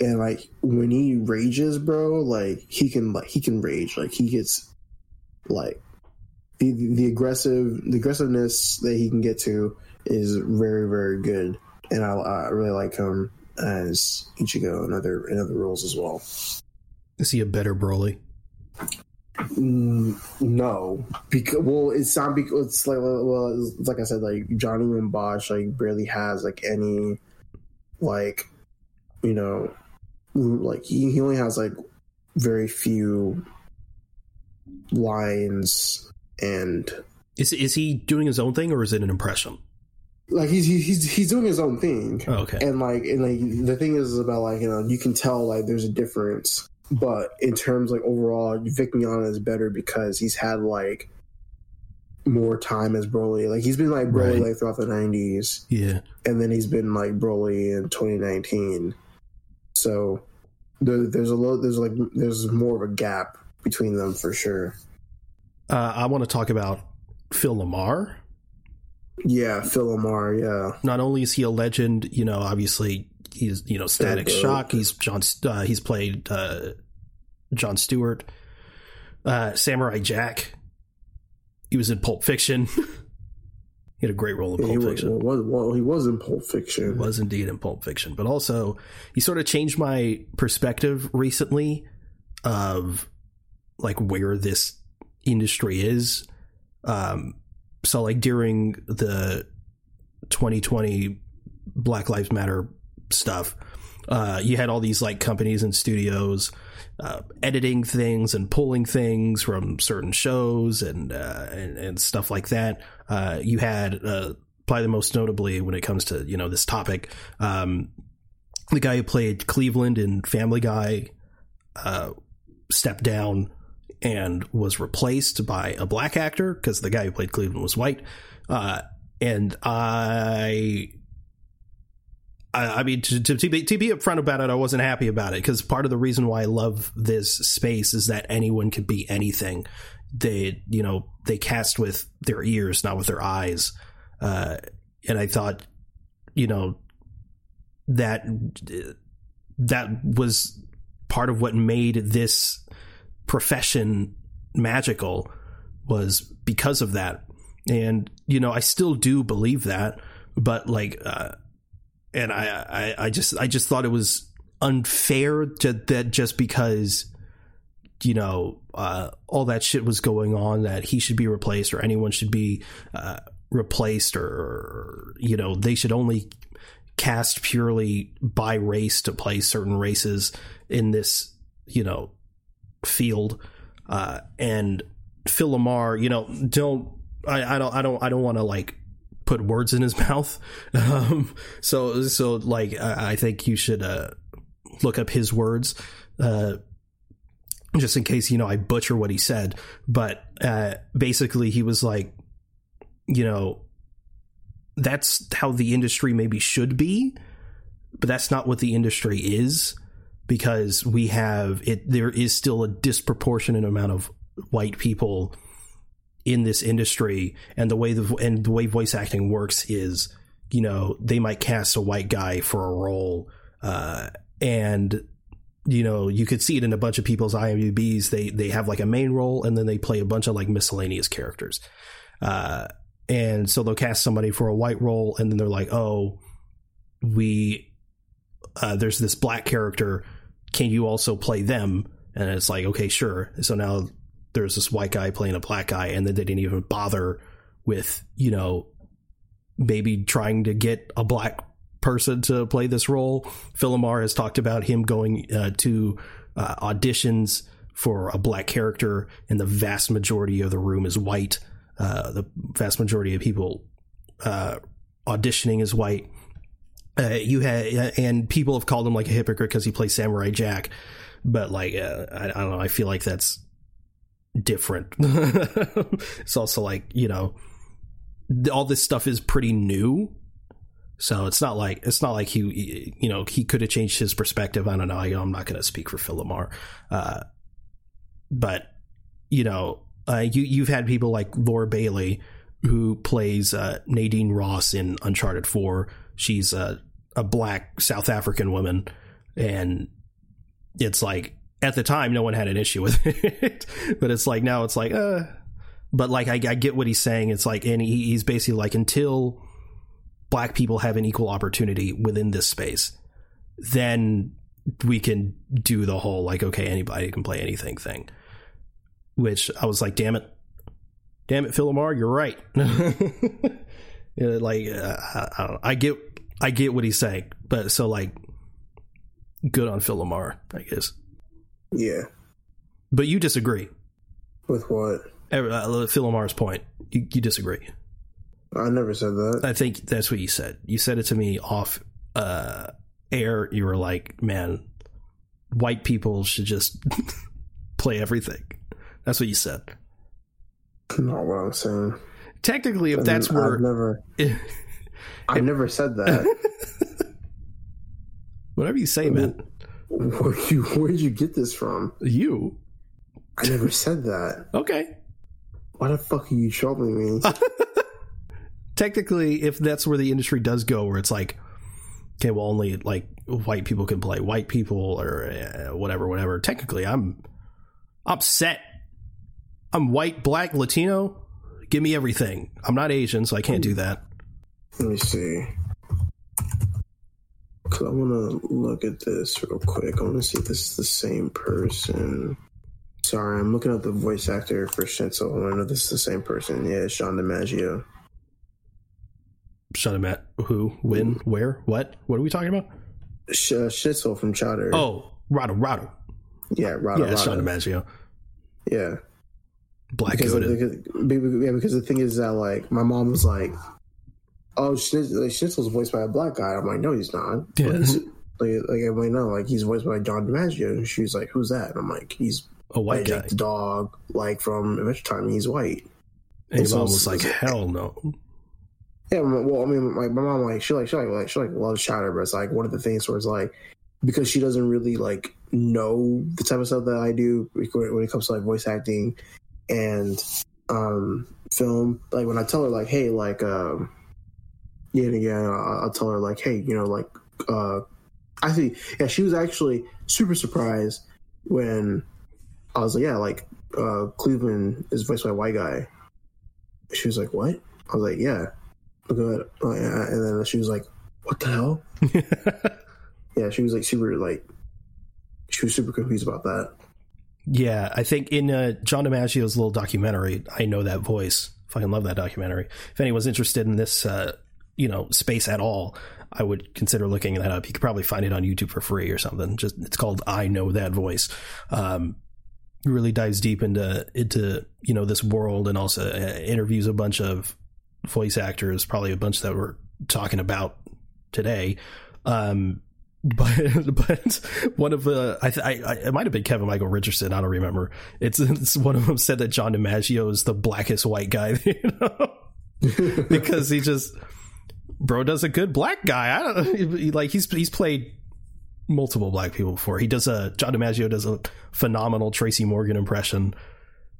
and like when he rages bro like he can like he can rage like he gets like the the aggressive the aggressiveness that he can get to is very very good and I, I really like him as Ichigo and other in other roles as well. Is he a better Broly? Mm, no, because well, it's not because it's like well, it's like I said, like Johnny Yong Bosch like barely has like any like you know like he, he only has like very few lines and is is he doing his own thing or is it an impression? Like he's he's he's doing his own thing. Oh, okay. And like and like the thing is about like you know you can tell like there's a difference, but in terms like overall, Vic Mignogna is better because he's had like more time as Broly. Like he's been like Broly right. like throughout the nineties. Yeah. And then he's been like Broly in twenty nineteen. So there, there's a lot there's like there's more of a gap between them for sure. Uh, I want to talk about Phil LaMarr. Yeah, Phil LaMarr. Yeah. Not only is he a legend, you know, obviously he's you know Static Shock. He's John. Uh, he's played uh, John Stewart, uh, Samurai Jack. He was in Pulp Fiction. *laughs* he had a great role in Pulp he Fiction. Was, well, well, he was in Pulp Fiction. He was indeed in Pulp Fiction, but also he sort of changed my perspective recently of like where this industry is. Um, so like during the 2020 Black Lives Matter stuff, uh, you had all these like companies and studios uh, editing things and pulling things from certain shows and uh, and, and, stuff like that. Uh, you had uh, probably the most notably when it comes to you know this topic, um, the guy who played Cleveland in Family Guy uh, stepped down and was replaced by a black actor because the guy who played Cleveland was white. Uh, and I, I, I mean, to, to, to, be, to be upfront about it, I wasn't happy about it because part of the reason why I love this space is that anyone could be anything. They, you know, they cast with their ears, not with their eyes. Uh, and I thought, you know, that that was part of what made this profession magical was because of that. And, you know, I still do believe that, but like, uh, and I, I, I just, I just thought it was unfair to, that just because, you know, uh, all that shit was going on that he should be replaced or anyone should be, uh, replaced or, you know, they should only cast purely by race to play certain races in this, you know, field. Uh, and Phil LaMarr, you know, don't I, I don't I don't I don't want to like put words in his *laughs* mouth. Um, so so like I, I think you should uh, look up his words. Uh, just in case you know I butcher what he said, but uh, basically he was like, you know, that's how the industry maybe should be, but that's not what the industry is because we have it there is still a disproportionate amount of white people in this industry and the way the and the way voice acting works is you know they might cast a white guy for a role uh, and you know you could see it in a bunch of people's IMDb's they they have like a main role and then they play a bunch of like miscellaneous characters uh, and so they'll cast somebody for a white role and then they're like oh we uh, there's this black character. Can you also play them? And it's like, okay, sure. So now there's this white guy playing a black guy, and then they didn't even bother with, you know, maybe trying to get a black person to play this role. Phil LaMarr has talked about him going uh, to uh, auditions for a black character, and the vast majority of the room is white. Uh, the vast majority of people uh, auditioning is white uh, you had and people have called him like a hypocrite because he plays Samurai Jack, but like uh, I, I, don't know. I feel like that's different. *laughs* it's also like you know all this stuff is pretty new, so it's not like it's not like he you know he could have changed his perspective. I don't know. I, am not going to speak for Phil LaMarr, uh, but you know, uh, you you've had people like Laura Bailey who plays uh, Nadine Ross in Uncharted Four. She's a a black South African woman, and it's like at the time no one had an issue with *laughs* it, but it's like now it's like uh. But like I, I get what he's saying. It's like, and he, he's basically like until black people have an equal opportunity within this space, then we can do the whole like okay anybody can play anything thing which i was like damn it damn it Phil LaMarr, you're right *laughs* like uh, I, I, get i get what he's saying but so like good on Phil LaMarr, i guess. Yeah. But you disagree. With what? Uh, Phil LaMarr's point. You, you disagree. I never said that. I think that's what you said. You said it to me off uh air, you were like, man, white people should just *laughs* play everything. That's what you said. Not what I'm saying. Technically, if and that's where I've never, *laughs* I've never said that. *laughs* Whatever you say, man. Where you where did you get this from? You. I never said that. Okay. Why the fuck are you troubling me? *laughs* Technically, if that's where the industry does go, where it's like, okay, well, only like white people can play white people or uh, whatever, whatever. Technically, I'm upset. I'm white, black, Latino. Give me everything. I'm not Asian, so I can't do that. Let me see. Cause I want to look at this real quick. I want to see if this is the same person. Sorry, I'm looking up the voice actor for Schnitzel. I want to know if this is the same person. Yeah, John DiMaggio. Shut him at who, when, where, what? What are we talking about? Sh- uh, Schnitzel from Chowder. Oh, Rado, Rado. Yeah, Rado. Yeah, Sean DiMaggio. Yeah. Black because, because, yeah, because the thing is that like my mom was like, "Oh, Schnitzel, like, Schnitzel's voiced by a black guy." I'm like, "No, he's not." Yeah. Like, like I'm like, "No, like he's voiced by John DiMaggio." And she's like, "Who's that?" And I'm like, "He's a white guy, the dog, like from Adventure Time. He's white." And, and so mom was like, "Hell no." Yeah, well, I mean, like my mom, like she like she like, like she like loves Chowder, but it's like one of the things where it's like because she doesn't really like know the type of stuff that I do when it comes to like voice acting and um film. Like when I tell her like, hey, like um yeah, yeah, I'll, I'll tell her like, hey, you know, like uh I see. yeah, she was actually super surprised when I was like, yeah, like uh Cleveland is voiced by a white guy. She was like, what? I was like, yeah good. Oh, yeah. And then she was like, what the hell? *laughs* yeah, she was like super, like, she was super confused about that. Yeah, I think in uh, John DiMaggio's little documentary, I know that voice. Fucking love that documentary. If anyone's interested in this, uh, you know, space at all, I would consider looking that up. You could probably find it on YouTube for free or something. Just it's called "I Know That Voice." Um, really dives deep into into you know this world and also uh, interviews a bunch of voice actors, probably a bunch that we're talking about today. Um, *laughs* but but one of the I, I, it might have been Kevin Michael Richardson. I don't remember. It's, it's one of them said that John DiMaggio is the blackest white guy, *laughs* you know, *laughs* because he just bro does a good black guy. I don't he, like he's he's played multiple black people before. He does a John DiMaggio does a phenomenal Tracy Morgan impression.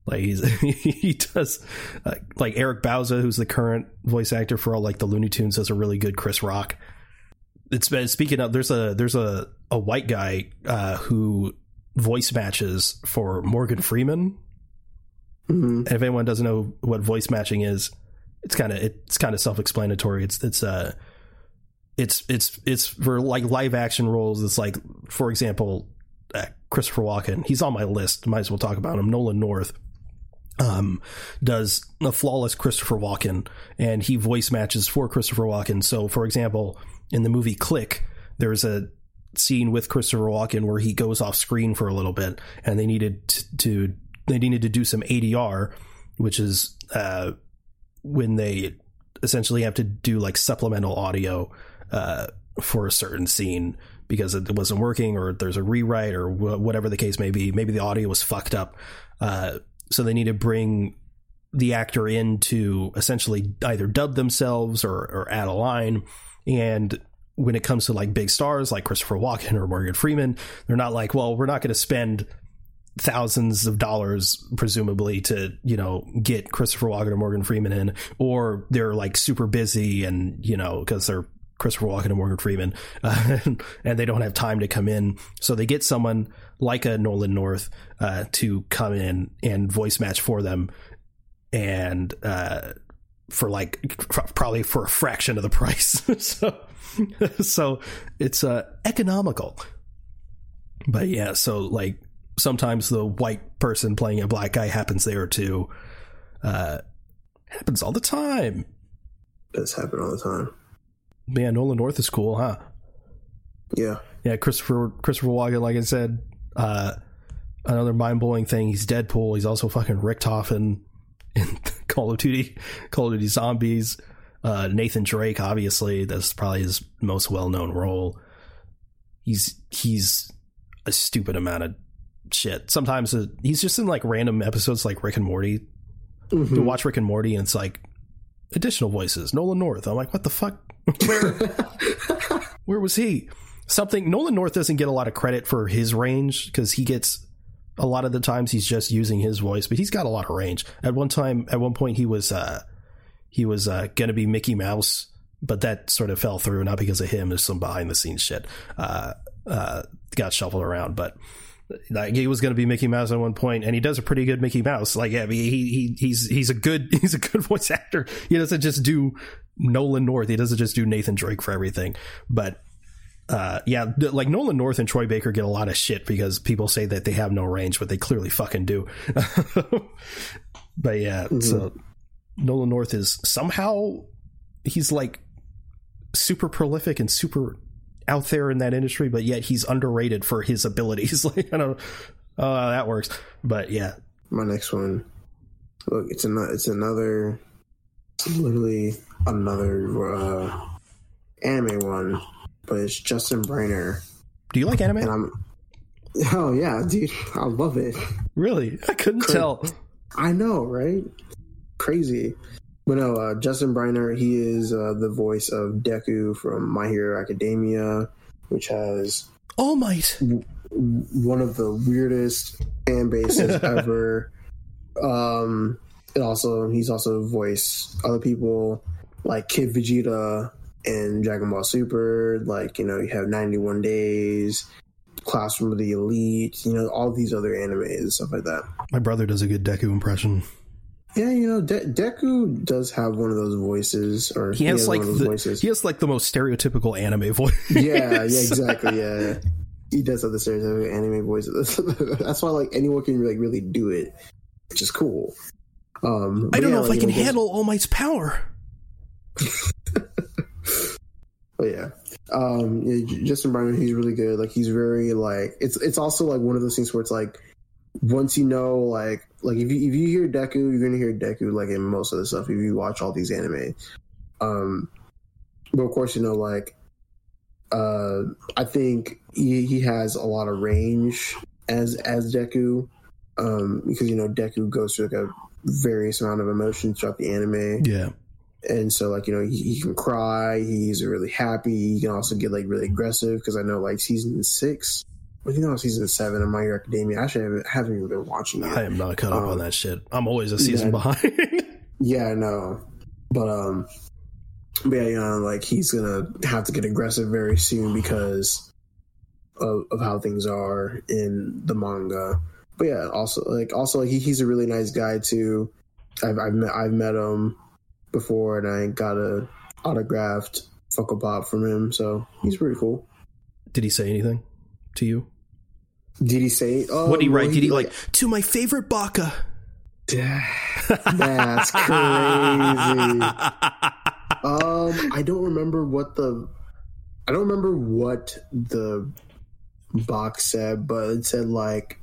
Like he's he does uh, like Eric Bauza, who's the current voice actor for all like the Looney Tunes, does a really good Chris Rock. It's been speaking of there's a there's a a white guy uh, who voice matches for Morgan Freeman. Mm-hmm. And if anyone doesn't know what voice matching is, it's kind of it's kind of self explanatory. It's it's uh it's it's it's for like live action roles. It's like for example, uh, Christopher Walken. He's on my list. Might as well talk about him. Nolan North um, does a flawless Christopher Walken, and he voice matches for Christopher Walken. So, for example, in the movie Click, there's a scene with Christopher Walken where he goes off screen for a little bit, and they needed to they needed to do some ADR, which is uh, when they essentially have to do like supplemental audio uh, for a certain scene because it wasn't working or there's a rewrite or whatever the case may be. Maybe the audio was fucked up. Uh, so they need to bring the actor in to essentially either dub themselves or, or add a line. And when it comes to like big stars like Christopher Walken or Morgan Freeman, they're not like, well, we're not going to spend thousands of dollars, presumably, to you know get Christopher Walken or Morgan Freeman in, or they're like super busy and you know because they're Christopher Walken and Morgan Freeman, uh, *laughs* and they don't have time to come in, so they get someone like a Nolan North uh, to come in and voice match for them, and uh, for like probably for a fraction of the price. *laughs* so, so it's uh, economical. But yeah, so like sometimes the white person playing a black guy happens there too. Uh, happens all the time. Does happen all the time. Man, Nolan North is cool, huh? Yeah. Yeah, Christopher Christopher Walken, like I said, uh, another mind blowing thing. He's Deadpool. He's also fucking Richtofen in *laughs* Call of Duty, Call of Duty Zombies. Uh, Nathan Drake, obviously, that's probably his most well known role. He's he's a stupid amount of shit. Sometimes uh, he's just in like random episodes like Rick and Morty. Mm-hmm. To watch Rick and Morty, and it's like additional voices. Nolan North. I'm like, what the fuck? Where *laughs* where was he? Something Nolan North doesn't get a lot of credit for his range because he gets a lot of the times he's just using his voice, but he's got a lot of range. At one time, at one point, he was uh, he was uh, gonna be Mickey Mouse, but that sort of fell through not because of him. There's some behind the scenes shit uh, uh, got shuffled around, but like he was going to be Mickey Mouse at one point, and he does a pretty good Mickey Mouse. Like, yeah, he, he he's he's a good *laughs* he's a good voice actor. He doesn't just do Nolan North. He doesn't just do Nathan Drake for everything. But uh, yeah, like Nolan North and Troy Baker get a lot of shit because people say that they have no range, but they clearly fucking do. *laughs* but yeah, mm-hmm. so Nolan North is somehow he's like super prolific and super out there in that industry, but yet he's underrated for his abilities. *laughs* like I don't know uh, that works, but yeah. My next one, look, it's another, it's another, literally another uh, anime one, but it's Justin Briner. Do you like anime? And I'm, oh yeah, dude, I love it. Really, I couldn't tell. I know, right? Crazy. But no, uh, Justin Briner, he is uh, the voice of Deku from My Hero Academia, which has All Might, w- one of the weirdest fan bases *laughs* ever. Um, and also, he's also voiced other people like Kid Vegeta and Dragon Ball Super. Like you know, you have 91 Days, Classroom of the Elite. You know, all these other animes and stuff like that. My brother does a good Deku impression. Yeah, you know, De- Deku does have one of those voices, or he has, he has like the, voices. he has like the most stereotypical anime voice. yeah, yeah, *laughs* exactly. Yeah, he does have the stereotypical anime voice. *laughs* That's why like anyone can like really do it, which is cool. Um, I don't yeah, know if like, I can know, handle All Might's power. *laughs* but yeah, um, yeah, Justin Briner, he's really good. Like he's very like it's it's also like one of those things where it's like once you know like like if you if you hear Deku, you're gonna hear Deku like in most of the stuff if you watch all these anime. Um, but of course, you know like uh, I think he, he has a lot of range as as Deku um, because you know Deku goes through like a various amount of emotions throughout the anime. Yeah. And so, like you know, he, he can cry. He's really happy. He can also get like really aggressive because I know like season six but you know season seven of My Hero Academia. Actually, I haven't, haven't even been watching it. I am not caught up um, on that shit. I'm always a season yeah, behind. *laughs* yeah, I know. But um, but yeah, you know, like he's gonna have to get aggressive very soon because of, of how things are in the manga. But yeah, also like also like he, he's a really nice guy too. I've I've met I've met him before, and I got a autographed Funko Pop from him, so he's pretty cool. Did he say anything to you? Did he say? Oh, what did he write? Did he like, like to my favorite baka? *laughs* That's crazy. um, I don't remember what the. I don't remember what the box said, but it said like.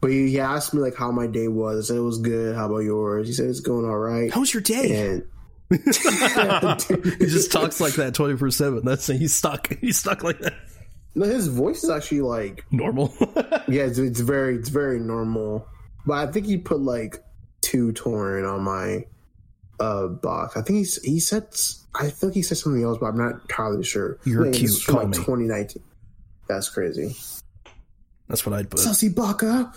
But he asked me like how my day was. I said it was good. How about yours? He said it's going all right. How was your day? And he just talks like that twenty four seven. That's he's stuck. He's stuck like that. No, his voice is actually like normal. *laughs* yeah, it's, it's, very it's very normal. But I think he put like two torn on my uh box. I think he's he said I feel like he said something else, but I'm not entirely sure. You're like, cute. Call like me. 2019. That's crazy. That's what I'd put. Sussy Baka.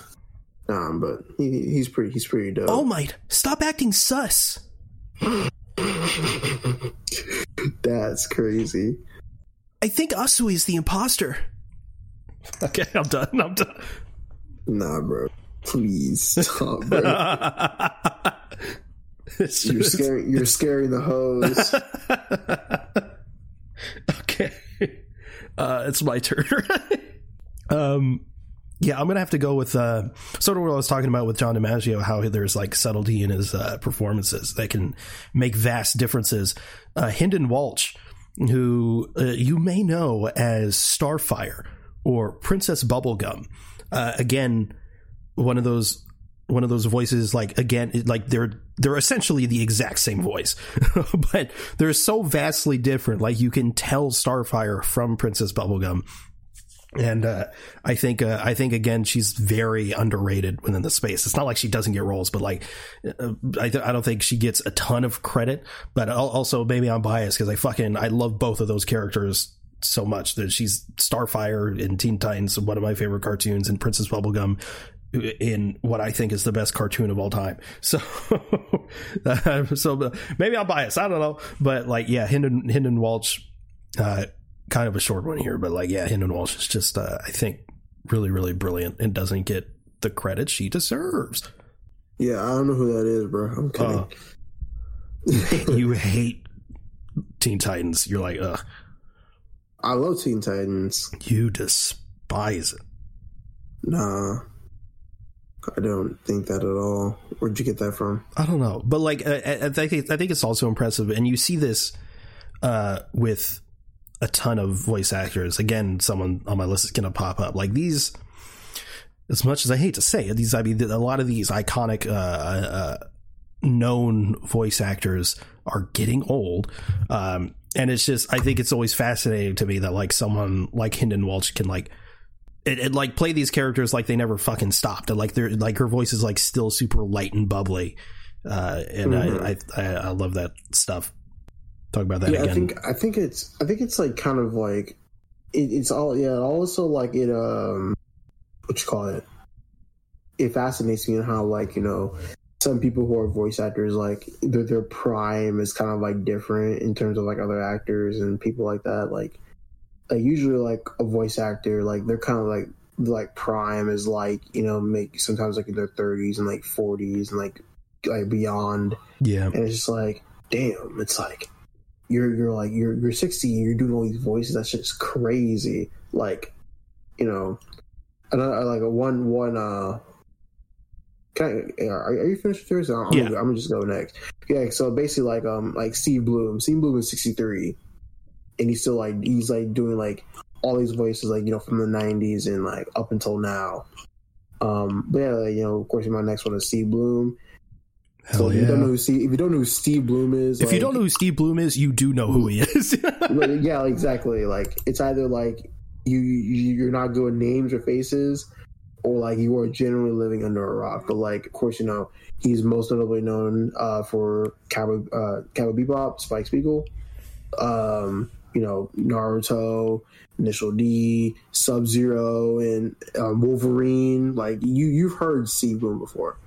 Um, but he, he's pretty he's pretty dope. Oh my! Stop acting sus. *laughs* That's crazy. I think Asui is the imposter. *laughs* Okay, I'm done. I'm done. Nah, bro. Please stop, bro. *laughs* you're scaring you're scaring the hose. okay. Uh, it's my turn. um yeah, I'm gonna have to go with uh, sort of what I was talking about with John DiMaggio, how there's like subtlety in his uh, performances that can make vast differences. Uh, Hynden Walch, who uh, you may know as Starfire or Princess Bubblegum, uh, again, one of those one of those voices like again like they're they're essentially the exact same voice *laughs* but they're so vastly different. Like you can tell starfire from princess bubblegum and uh, I think uh, I think again she's very underrated within the space. It's not like she doesn't get roles, but like uh, I, th- I don't think she gets a ton of credit. But also maybe I'm biased because I fucking I love both of those characters so much that she's Starfire in Teen Titans, one of my favorite cartoons, and Princess Bubblegum in what I think is the best cartoon of all time. *laughs* So, *laughs* so maybe I'm biased. I don't know, but like yeah, Hynden Hynden Walch Uh, kind of a short one here, but like, yeah, Hynden Walch is just, uh, I think, really, really brilliant and doesn't get the credit she deserves. Yeah, I don't know who that is, bro. I'm kidding. Uh, *laughs* you hate Teen Titans. You're like, ugh. I love Teen Titans. You despise it. Nah. I don't think that at all. Where'd you get that from? I don't know, but like I, I think I think it's also impressive, and you see this uh, with a ton of voice actors. Again, someone on my list is going to pop up. Like these, as much as I hate to say it, these I mean a lot of these iconic, uh, uh, known voice actors are getting old. Um, and it's just I think it's always fascinating to me that like someone like Hynden Walch can like it, it, like play these characters like they never fucking stopped. And like they're like her voice is like still super light and bubbly. Uh, and mm-hmm. I, I I love that stuff talk about that yeah, again. I think I think it's I think it's like kind of like it, it's all yeah. Also like it um what you call it. It fascinates me how like you know some people who are voice actors like their their prime is kind of like different in terms of like other actors and people like that. Like, like usually like a voice actor like they're kind of like like prime is like you know make sometimes like in their 30s and like 40s and like like beyond yeah and it's just like damn it's like you're you're like you're you're 60 you're doing all these voices that's just crazy like you know another like a one one uh can I, are, are you finished with yours? I'm, yeah. I'm gonna just go next. Yeah, so basically, like, um, like Steve Blum. Steve Blum is 63, and he's still like he's like doing like all these voices, like you know, from the 90s and like up until now. Um, but yeah, like, you know, of course, my next one is Steve Blum. Hell so if yeah. you don't know who Steve, if you don't know who Steve Blum is, if like, you don't know who Steve Blum is, you do know who he is. *laughs* yeah, exactly. Like it's either like you, you you're not good with names or faces, or like you are generally living under a rock. But like, of course, you know he's most notably known uh, for Cowboy uh, Cowboy Bebop, Spike Spiegel, um, you know Naruto, Initial D, Sub Zero, and um, Wolverine. Like you you've heard Steve Blum before,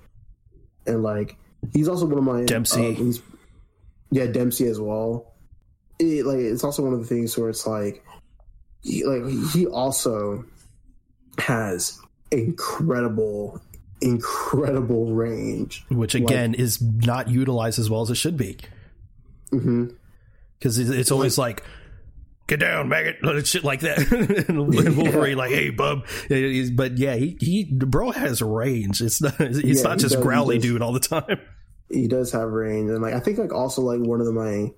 and like He's also one of my Dempsey. Uh, yeah, Dempsey as well. It, like it's also one of the things where it's like, he, like he also has incredible, incredible range, which again like, is not utilized as well as it should be. Because mm-hmm. it's always like, like get down, maggot, *laughs* shit like that. *laughs* and *laughs* Wolverine, yeah. like, hey, bub. But yeah, he, he, bro has range. It's not, it's yeah, not just does, growly does, dude all the time. He does have range, and like I think like also like one of the my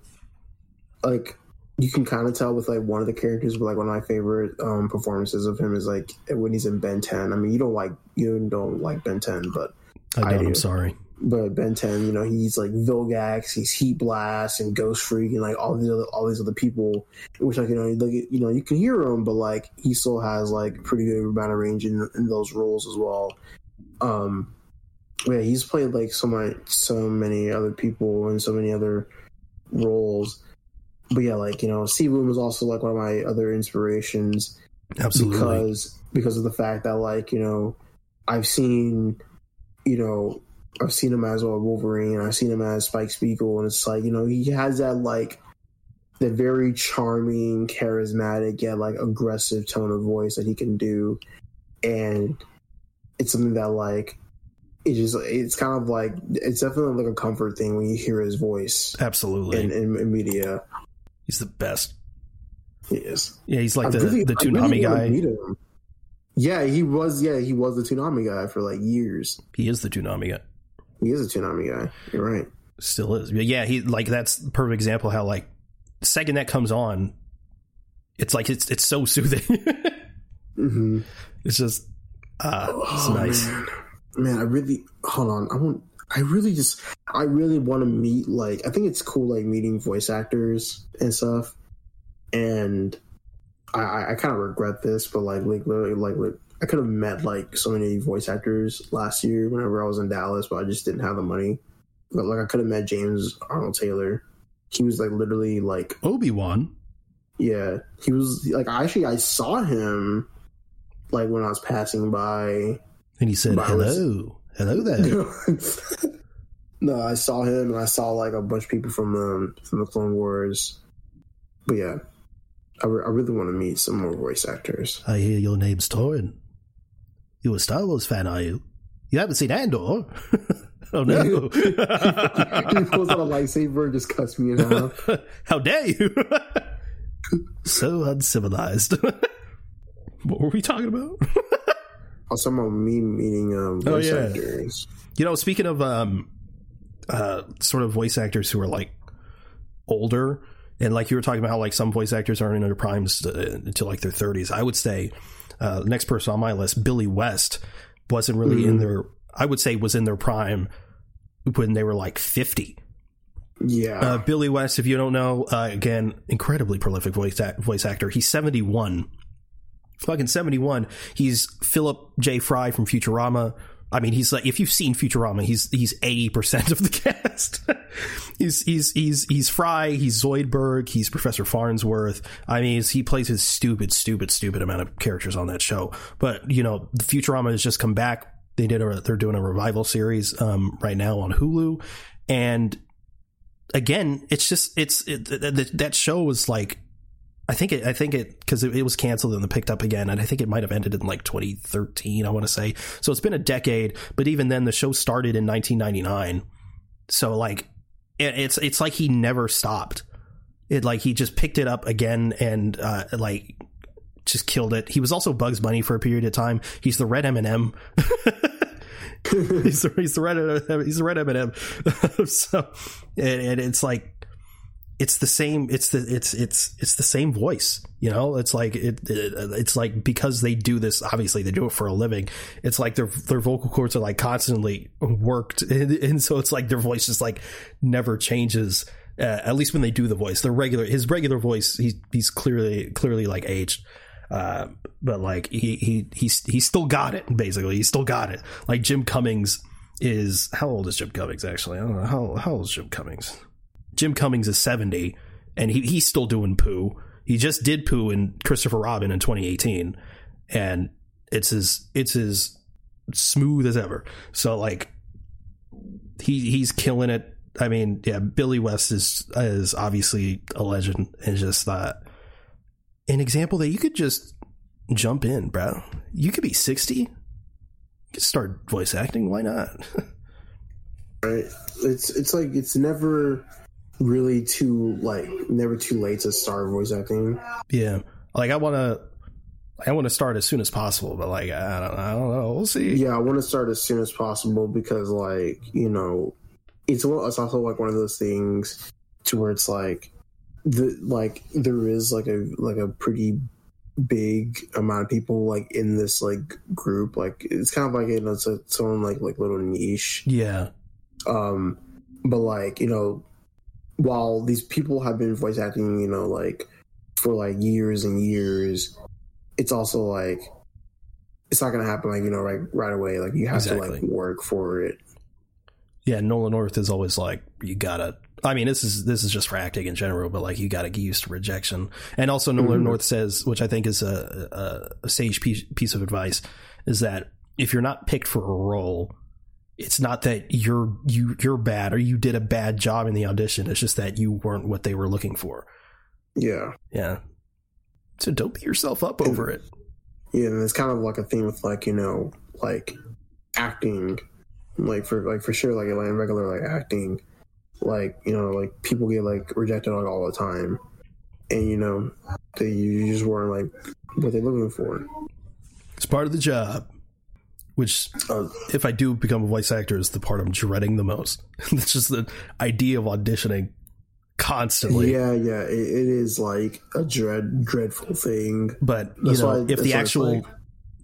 like you can kind of tell with like one of the characters, but like one of my favorite um performances of him is like when he's in Ben Ten. I mean, you don't like you don't like Ben Ten, but I don't. I do. I'm sorry but Ben 10, you know, he's like Vilgax, he's Heat Blast and Ghost Freak and like all these other all these other people, which like you know, look at, you know, you can hear him, but like he still has like pretty good amount of range in, in those roles as well. Um, yeah, he's played like so many so many other people and so many other roles. But yeah, like you know, Steve Blum was also like one of my other inspirations. Absolutely, because because of the fact that like you know, I've seen you know, I've seen him as well Wolverine. I've seen him as Spike Spiegel, and it's like you know he has that like the very charming, charismatic yet like aggressive tone of voice that he can do, and it's something that like it just it's kind of like it's definitely like a comfort thing when you hear his voice. Absolutely, in, in, in media, he's the best. He is. Yeah, he's like I the really, the Toonami really guy. Yeah, he was. Yeah, he was the Toonami guy for like years. He is the Toonami guy. He is a Toonami guy. You're right. Still is. Yeah, he like that's perfect example how like second that comes on, it's like it's it's so soothing. *laughs* mm-hmm. It's just uh, it's oh, nice. Man. Man, I really hold on. I want. I really just. I really want to meet like. I think it's cool like meeting voice actors and stuff. And I, I kind of regret this, but like, like, literally, like, like, I could have met like so many voice actors last year whenever I was in Dallas, but I just didn't have the money. But like, I could have met James Arnold Taylor he was like literally like Obi Wan. Yeah, he was like actually I saw him like when I was passing by, and he said, "Hello, hello there." *laughs* no, I saw him and I saw like a bunch of people from um, from the Clone Wars. But yeah, I, re- I really want to meet some more voice actors. I hear your name's Tauren. You a Star Wars fan, are you? You haven't seen Andor? *laughs* Oh no! *laughs* he pulls out a lightsaber and just cuts me in half. How dare you! so uncivilized. what were we talking about? Some of me meeting um, oh, voice oh, yeah. actors. You know, speaking of um, uh, sort of voice actors who are like older, and like you were talking about how like some voice actors aren't in their primes uh, until like their 30s. I would say uh, next person on my list, Billy West, wasn't really mm-hmm. in their. I would say was in their prime when they were like 50. Yeah. Uh, Billy West, if you don't know, uh, again, incredibly prolific voice act- voice actor. He's 71. Fucking 71. He's Philip J. Fry from Futurama. I mean, he's like if you've seen Futurama, he's he's 80% of the *laughs* cast. he's he's he's he's Fry, he's Zoidberg, he's Professor Farnsworth. I mean, he plays his stupid stupid stupid amount of characters on that show. But, you know, the Futurama has just come back they did a they're doing a revival series um, right now on Hulu, and again, it's just it's it, that show was like I think it I think it because it, it, was canceled and then picked up again, and I think it might have ended in like 2013. I want to say so. It's been a decade, but even then, the show started in 1999. So like, it, it's it's like he never stopped. It like he just picked it up again and uh, like just killed it. He was also Bugs Bunny for a period of time. He's the red M&M. *laughs* he's, the, he's the red he's the red M&M. *laughs* so and, and it's like it's the same it's the it's it's it's the same voice you know it's like it, it, it's like because they do this obviously they do it for a living it's like their their vocal cords are like constantly worked *laughs* and, and so it's like their voice just like never changes uh, at least when they do the voice their regular his regular voice he's he's clearly clearly like aged uh, but like he he he's he still got it basically. He still got it. Like Jim Cummings is how old is Jim Cummings actually? I don't know how how old is Jim Cummings. Jim Cummings is seventy, and he he's still doing Pooh. He just did Pooh in Christopher Robin in 2018, and it's as it's as smooth as ever. So like he he's killing it. I mean, yeah, Billy West is is obviously a legend, and just that an example that you could just jump in, bro. You could be 60. You could start voice acting. Why not? *laughs* right. It's it's like it's never really too like never too late to start voice acting. Yeah. Like I want to I want to start as soon as possible, but like I don't I don't know. We'll see. Yeah, I want to start as soon as possible because like, you know, it's it's also like one of those things to where it's like the like there is like a like a pretty big amount of people like in this like group like it's kind of like you know it's a, its own like like little niche yeah um but like you know while these people have been voice acting you know like for like years and years it's also like it's not gonna happen like you know right right away like you have exactly. to like work for it yeah nolan north is always like you gotta I mean, this is this is just for acting in general, but like you got to get used to rejection. And also, Nolan mm-hmm. North says, which I think is a, a, a sage piece, piece of advice, is that if you're not picked for a role, it's not that you're you you're bad or you did a bad job in the audition. It's just that you weren't what they were looking for. Yeah. Yeah. So don't beat yourself up over it. Yeah, and it's kind of like a theme with like, you know, like acting. Like for like for sure like in regular like acting, like, you know, like people get like rejected like all the time. And you know, they you just weren't like what they're looking for. It's part of the job. Which, uh, if I do become a voice actor, is the part I'm dreading the most. *laughs* It's just the idea of auditioning constantly. Yeah, yeah, it, it is like a dread, dreadful thing. But you know, why, if the actual like.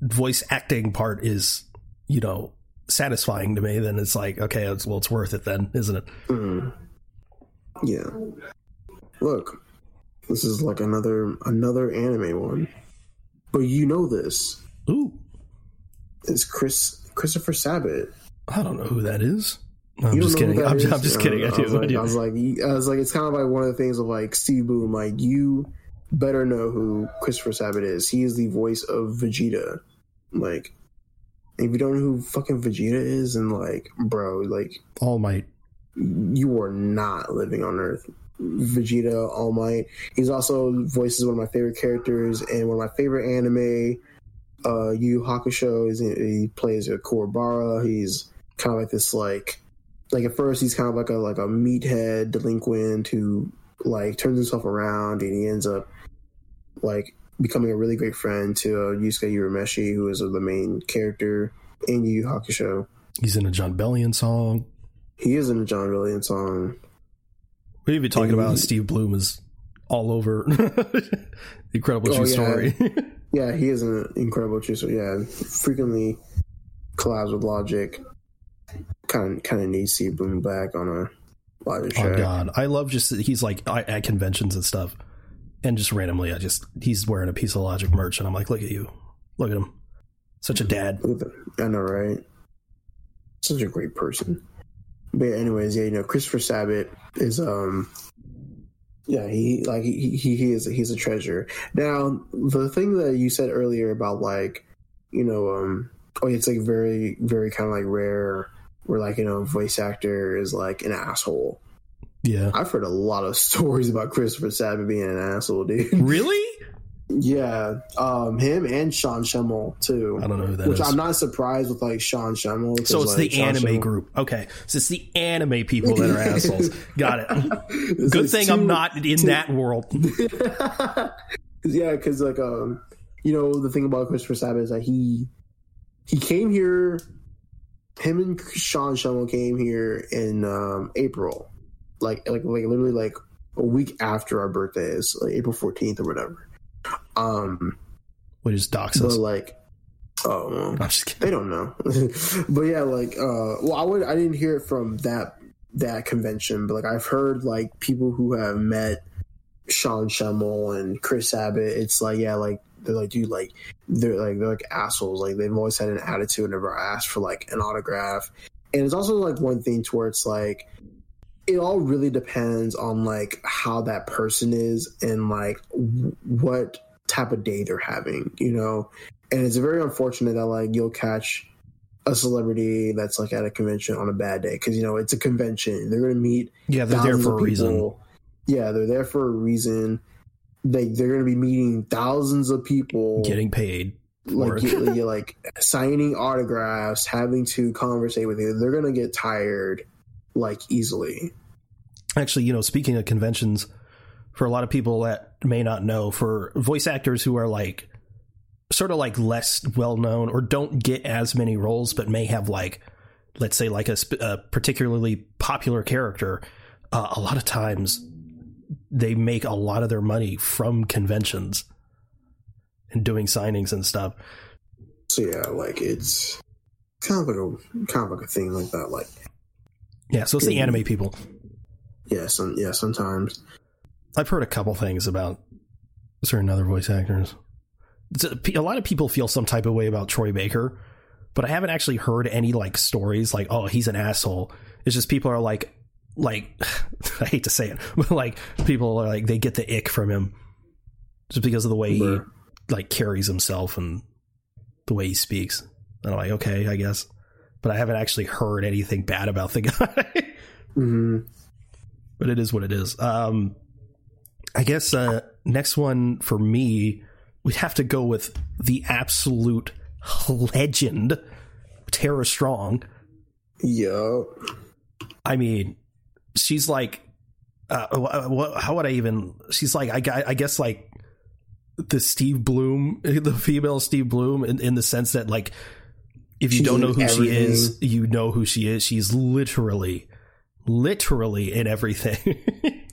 voice acting part is, you know, satisfying to me, then it's like, okay, it's, well, it's worth it then, isn't it? Mm. Yeah. Look, this is like another another anime one, but you know this. Ooh is Chris Christopher Sabat. I don't know who that is. I'm just kidding. I'm, I'm, just kidding. I, I, was like, I, was like, I was like, it's kind of like one of the things of like Steve Blum. Like, you better know who Christopher Sabat is. He is the voice of Vegeta. Like, if you don't know who fucking Vegeta is, and like, bro, like, All Might, you are not living on Earth. Vegeta, All Might. He's also voices one of my favorite characters and one of my favorite anime uh, Yu Hakusho. Is he plays a Kuwabara. He's kind of like this like like at first he's kind of like a like a meathead delinquent who like turns himself around and he ends up like becoming a really great friend to uh, Yusuke Urameshi, who is the main character in Yu Hakusho. He's in a Jon Bellion song. He is in a Jon Bellion song. We're even talking and about he, Steve Blum is all over *laughs* the incredible true oh, yeah. story. *laughs* Yeah, he is an incredible So Yeah, frequently collabs with Logic. Kind of, kind of needs to see Blum back on a Logic Oh god, I love just he's like at conventions and stuff, and just randomly, I just he's wearing a piece of Logic merch, and I'm like, look at you, look at him, such a dad. I know, right? Such a great person. But yeah, anyways, yeah, you know, Christopher Sabat is um yeah, he like he he, he is he's a treasure. Now, the thing that you said earlier about like, you know, um, oh, it's like very very kind of like rare where like you know voice actor is like an asshole. Yeah, I've heard a lot of *laughs* stories about Christopher Sabat being an asshole, dude. Really? Yeah, um, him and Sean Schemmel too. I don't know who that which is. I'm not surprised with like Sean Schemmel. So it's like, the Sean anime group. Okay, so it's the anime people that are *laughs* assholes. Got it. Good thing i I'm not in two, that world. *laughs* yeah, because like um, you know the thing about Christopher Sabat is that he he came here. Him and Sean Schemmel came here in um, April, like like like literally like a week after our birthdays, like April 14th or whatever um, what is dox us? like, oh, well, they don't know. *laughs* but yeah, like, uh, well, I would, I didn't hear it from that that convention, but like I've heard like people who have met Sean Schemmel and Chris Sabat. It's like, yeah, like they're like, dude, like they're like they're like assholes. Like they've always had an attitude, never asked for like an autograph. And it's also like one thing to where it's like it all really depends on like how that person is and like what type of day they're having, you know? And it's very unfortunate that like you'll catch a celebrity that's like at a convention on a bad day because you know it's a convention. They're going to meet. Yeah, they're there for a reason. Yeah, they're there for a reason. They they're going to be meeting thousands of people, getting paid, like you, *laughs* like signing autographs, having to conversate with you. They're going to get tired like easily. Actually, you know, speaking of conventions, for a lot of people that may not know, for voice actors who are like sort of like less well known or don't get as many roles, but may have like, let's say, like a, a particularly popular character, uh, a lot of times they make a lot of their money from conventions and doing signings and stuff. So yeah, like it's kind of like a kind of like a thing like that. Like yeah, so it's the anime people. Yeah, some yeah sometimes I've heard a couple things about certain other voice actors. A lot of people feel some type of way about Troy Baker, but I haven't actually heard any like stories like, oh, he's an asshole. It's just people are like, like, *laughs* I hate to say it, *laughs* but like people are like, they get the ick from him just because of the way he like carries himself and the way he speaks. And I'm like, okay, I guess. but I haven't actually heard anything bad about the *laughs* guy. mm-hmm. But it is what it is. Um, I guess uh, next one for me, we'd have to go with the absolute legend, Tara Strong. Yup. I mean, she's like, uh, what, how would I even? She's like, I, I guess like the Steve Blum, *laughs* the female Steve Blum, in, in the sense that like, if you she's don't know who everything. she is, you know who she is. She's literally, literally in everything. *laughs*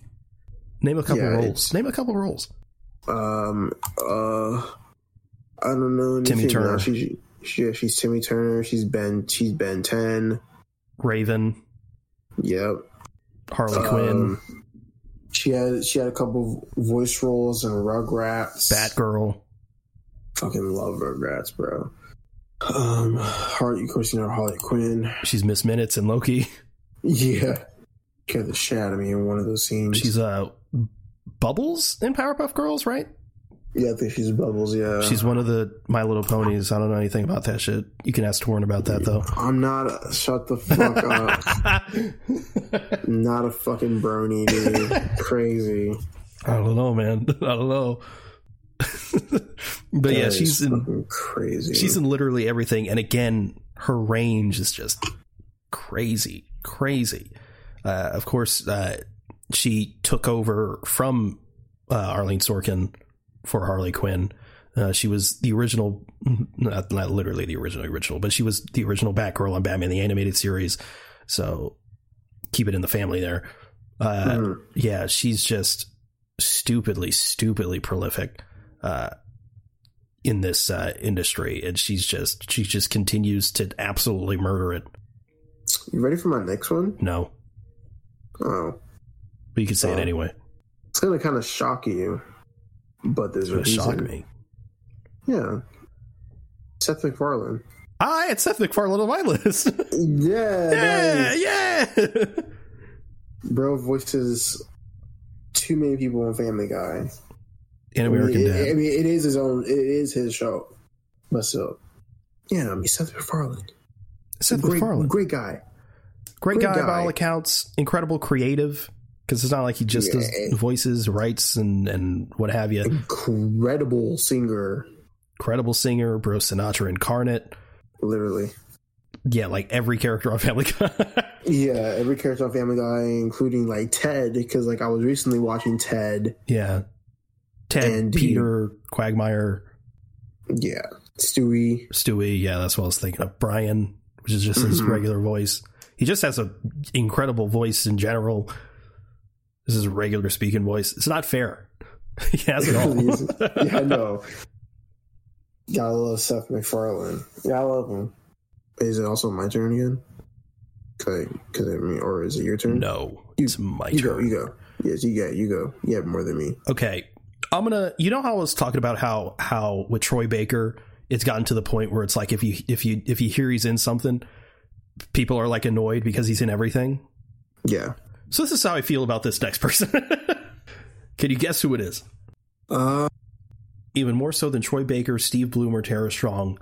Name a couple yeah, roles. Name a couple roles. Um. Uh. I don't know. Timmy Turner. She's, she, she's Timmy Turner. She's Ben. She's Ben Ten. Raven. Yep. Harley um, Quinn. She had she had a couple voice roles in Rugrats. Batgirl. Fucking love Rugrats, bro. Um, Harley, of course, you know Harley Quinn. She's Miss Minutes and Loki. *laughs* *laughs* Yeah, scared the shit out of me in one of those scenes. She's uh Bubbles in Powerpuff Girls, right? Yeah, I think she's Bubbles. Yeah, she's one of the My Little Ponies. I don't know anything about that shit. You can ask Tauren about that though. I'm not. A, shut the fuck up. *laughs* not a fucking brony, dude. Crazy. I don't know, man. *laughs* I don't know. but that yeah, she's in crazy. She's in literally everything, and again, her range is just crazy, crazy. Uh, of course, uh, she took over from uh, Arleen Sorkin for Harley Quinn. Uh, she was the original, not, not literally the original original, but she was the original Batgirl on Batman the Animated Series. So keep it in the family there. Uh, mm. Yeah, she's just stupidly, stupidly prolific uh, in this uh, industry, and she's just she just continues to absolutely murder it. You ready for my next one? No. Oh. But you can say oh. it anyway. It's gonna kind of shock you. But there's a reason. shock me. Yeah. Seth MacFarlane. I had Seth MacFarlane on my list. *laughs* yeah. Yeah. Yeah. Bro voices too many people on Family Guy. In American I mean, Dad. It, I mean, it is his own. It is his show. But still, yeah. I mean, Seth MacFarlane. Seth great, MacFarlane, great guy. Great, great guy, guy by all accounts. Incredible creative because it's not like he just yeah. does voices, writes, and and what have you. Incredible singer, incredible singer, Bro Sinatra incarnate. Literally, yeah, like every character on *laughs* Family Guy. yeah, every character on Family Guy, including like Ted, because like I was recently watching Ted. Yeah, Ted, and Peter, he, Quagmire. Yeah, Stewie. Stewie. Yeah, that's what I was thinking of. Brian, which is just mm-hmm. his regular voice. He just has an incredible voice in general this is a regular speaking voice. It's not fair. *laughs* he has it all. *laughs* yeah, I know. *laughs* Gotta love Seth MacFarlane. Yeah, I love him. Is it also my turn again? Cause, cause I mean, or is it your turn? No, you, it's my you turn. Go, you go. Yes, you get. You go. You have more than me. Okay, I'm gonna. You know how I was talking about how how with Troy Baker, it's gotten to the point where it's like if you if you if you hear he's in something, people are like annoyed because he's in everything. Yeah. So this is how I feel about this next person. *laughs* Can you guess who it is? Uh, Even more so than Troy Baker, Steve Blum, or Tara Strong,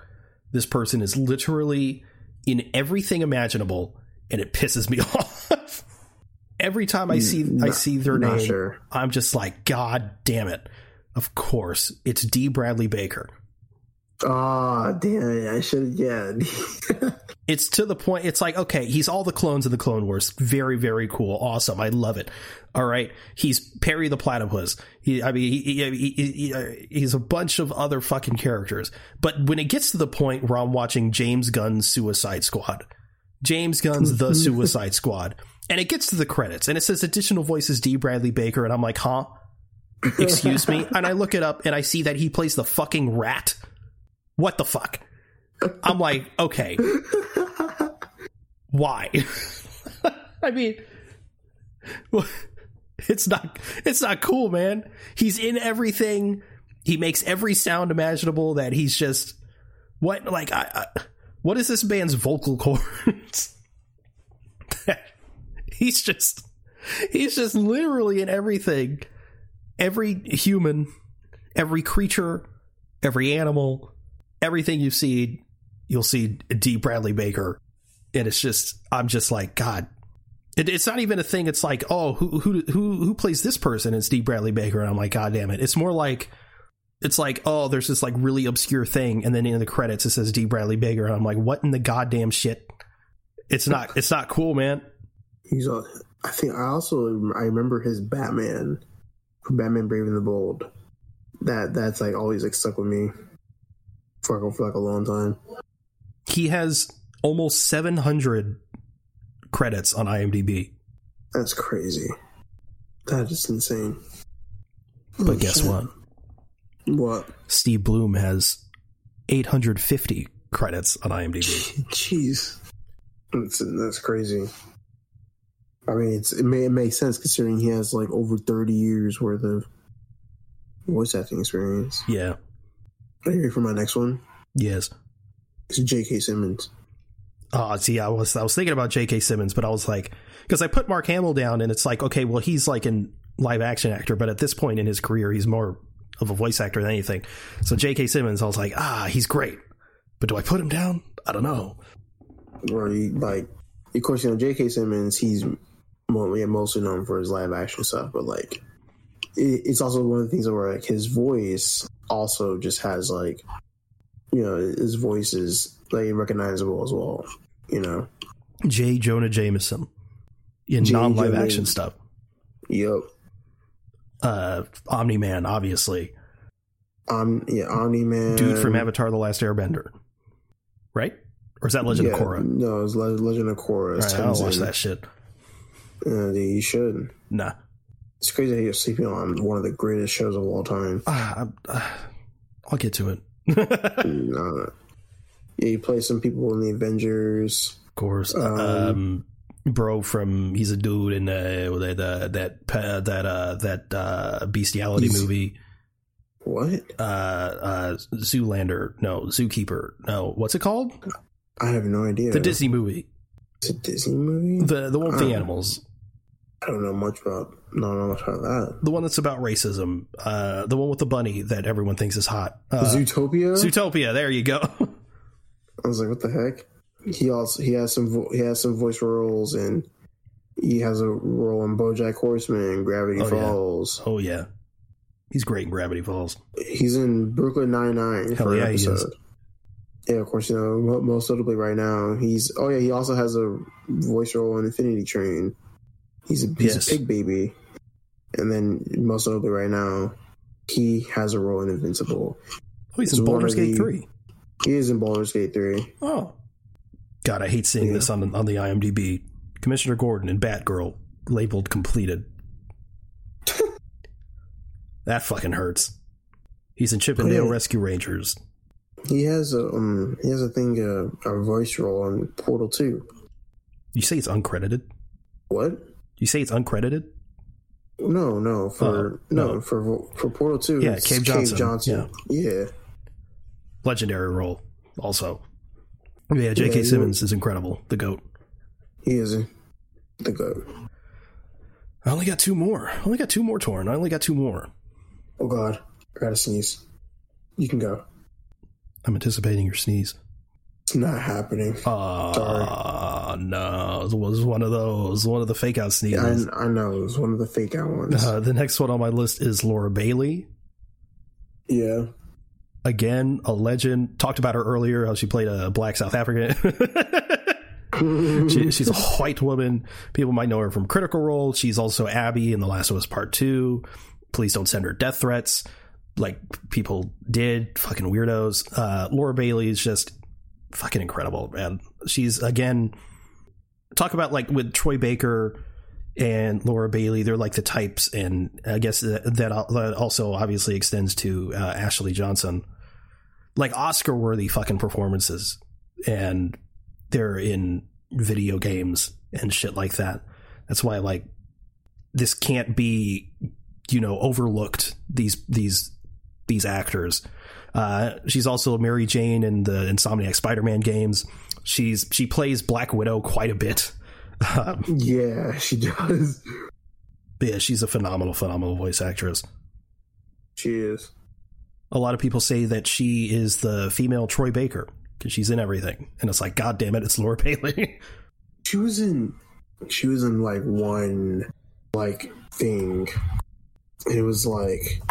this person is literally in everything imaginable, and it pisses me *laughs* off. Every time I see I see their name, sure. I'm just like, God damn it! Of course, it's D. Bradley Baker. Oh damn it! I should yeah. *laughs* it's to the point. It's like okay, he's all the clones of the Clone Wars. Very very cool, awesome. I love it. All right, he's Perry the Platypus. He, I mean, he, he, he, uh, he's a bunch of other fucking characters. But when it gets to the point where I'm watching James Gunn's Suicide Squad, James Gunn's The *laughs* Suicide Squad, and it gets to the credits and it says additional voices D. Bradley Baker, and I'm like, huh? Excuse me, *laughs* and I look it up and I see that he plays the fucking rat what the fuck? I'm like, okay. Why? I mean, it's not it's not cool, man. He's in everything. He makes every sound imaginable that he's just what like I, I what is this band's vocal cords? *laughs* he's just he's just literally in everything. Every human, every creature, every animal, everything you see, you'll see D. Bradley Baker and it's just I'm just like God. It, it's not even a thing. It's like oh who who who who plays this person? It's D. Bradley Baker, and I'm like God damn it. It's more like it's like oh there's this like really obscure thing, and then in the credits it says D Bradley Baker, and I'm like what in the goddamn shit? It's not it's not cool, man. He's a, I think I also I remember his Batman, Batman Brave and the Bold. That that's like always like stuck with me for, for like a long time. He has almost 700 credits on IMDb. That's crazy. That is insane. But oh, guess shit. what? What? Steve Blum has 850 credits on IMDb. *laughs* Jeez. That's, that's crazy. I mean, it's, it, may, it makes sense considering he has like over 30 years worth of voice acting experience. Yeah. Are you ready for my next one? Yes. It's J.K. Simmons. Oh, see, I was I was thinking about J.K. Simmons, but I was like, because I put Mark Hamill down, and it's like, okay, well, he's like an live action actor, but at this point in his career, he's more of a voice actor than anything. So J.K. Simmons, I was like, ah, he's great, but do I put him down? I don't know. Or like, of course, you know, J.K. Simmons, he's yeah mostly known for his live action stuff, but like, it's also one of the things where like his voice also just has like, you know, his voice is like recognizable as well. You know, J. Jonah Jameson in non live action stuff. Yep. Uh, Omni Man, obviously. Um, yeah, Omni Man, dude from Avatar: The Last Airbender, right? Or is that Legend yeah, of Korra? No, it's Legend of Korra. Right, I'll watch that shit. Uh, you should. Nah. It's crazy you're sleeping on one of the greatest shows of all time. *sighs* Uh, uh, I'll get to it. nah. Yeah, you play some people in the Avengers. Of course. Um, um bro from he's a dude in uh, that uh, that uh, that uh, that uh, bestiality movie. What? Uh, uh, Zoolander? No, Zookeeper? No, what's it called? I have no idea. The Disney movie. It's a Disney movie. The the one with the animals. I don't know much about. No, not much about that. The one that's about racism. Uh, the one with the bunny that everyone thinks is hot. Uh, Zootopia. Zootopia. There you go. *laughs* I was like, what the heck? He also he has some vo- he has some voice roles and he has a role in BoJack Horseman, Gravity oh, Falls. Yeah. Oh yeah, he's great in Gravity Falls. He's in Brooklyn Nine Nine for yeah, an episode. Yeah, of course, you know most notably right now he's. Oh yeah, he also has a voice role in Infinity Train. He's a he's yes. a pig baby, and then most notably right now he has a role in Invincible. Oh, he's in Baldur's Gate three. He is in Baldur's Gate 3. Oh. God, I hate seeing yeah. this on the, on the IMDb. Commissioner Gordon and Batgirl labeled completed. *laughs* that fucking hurts. He's in Chip 'n Dale yeah. Rescue Rangers. He has a um he has a thing uh, a voice role on Portal 2. You say it's uncredited? What? You say it's uncredited? No, no, for oh, no, no, for for Portal 2. Yeah, Cave Johnson. Cave Johnson. Yeah. yeah legendary role also. Yeah, J.K. Yeah, Simmons is incredible. The goat. He is the goat. I only got two more. I only got two more Tauren. I only got two more. Oh God, I gotta sneeze. You can go. I'm anticipating your sneeze. It's not happening. Oh, Sorry. no. It was one of those, one of the fake out sneezes. Yeah, I, I, know. It was one of the fake out ones. Uh, the next one on my list is Laura Bailey. Yeah again, a legend. Talked about her earlier, how she played a black South African. *laughs* she, she's a white woman. People might know her from Critical Role. She's also Abby in The Last of Us Part 2. Please don't send her death threats like people did. Fucking weirdos. Uh, Laura Bailey is just fucking incredible, man. She's, again, talk about like with Troy Baker and Laura Bailey, they're like the types, and I guess that, that also obviously extends to uh, Ashley Johnson like Oscar worthy fucking performances and they're in video games and shit like that. That's why like this can't be you know overlooked these these these actors. Uh, she's also Mary Jane in the Insomniac Spider-Man games. She's she plays Black Widow quite a bit. Um, *laughs* yeah, she does. yeah, she's a phenomenal, phenomenal voice actress. She is a lot of people say that she is the female Troy Baker. because she's in everything, and it's like, God damn it, it's Laura *laughs* Bailey. she was in, she was in like one like thing. It was like,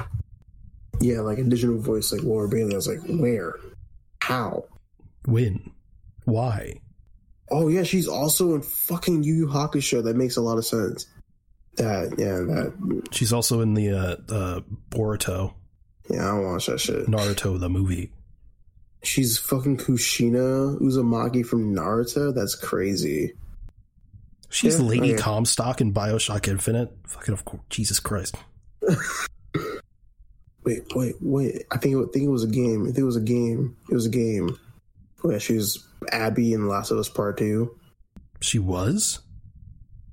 yeah, like a digital voice, like Laura Bailey. I was like, where, how, when, why? Oh yeah, she's also in fucking Yu Yu Hakusho. That makes a lot of sense. That yeah, that she's also in the uh, uh Boruto. Yeah, I don't watch that shit. Naruto the movie. She's fucking Kushina Uzumaki from Naruto. That's crazy. She's yeah, Lady okay. Comstock in Bioshock Infinite. Fucking of course, Jesus Christ. *laughs* wait, wait, wait. I think, I think it was a game. I think it was a game. It was a game. Yeah, she was Abby in The Last of Us Part Two. She was.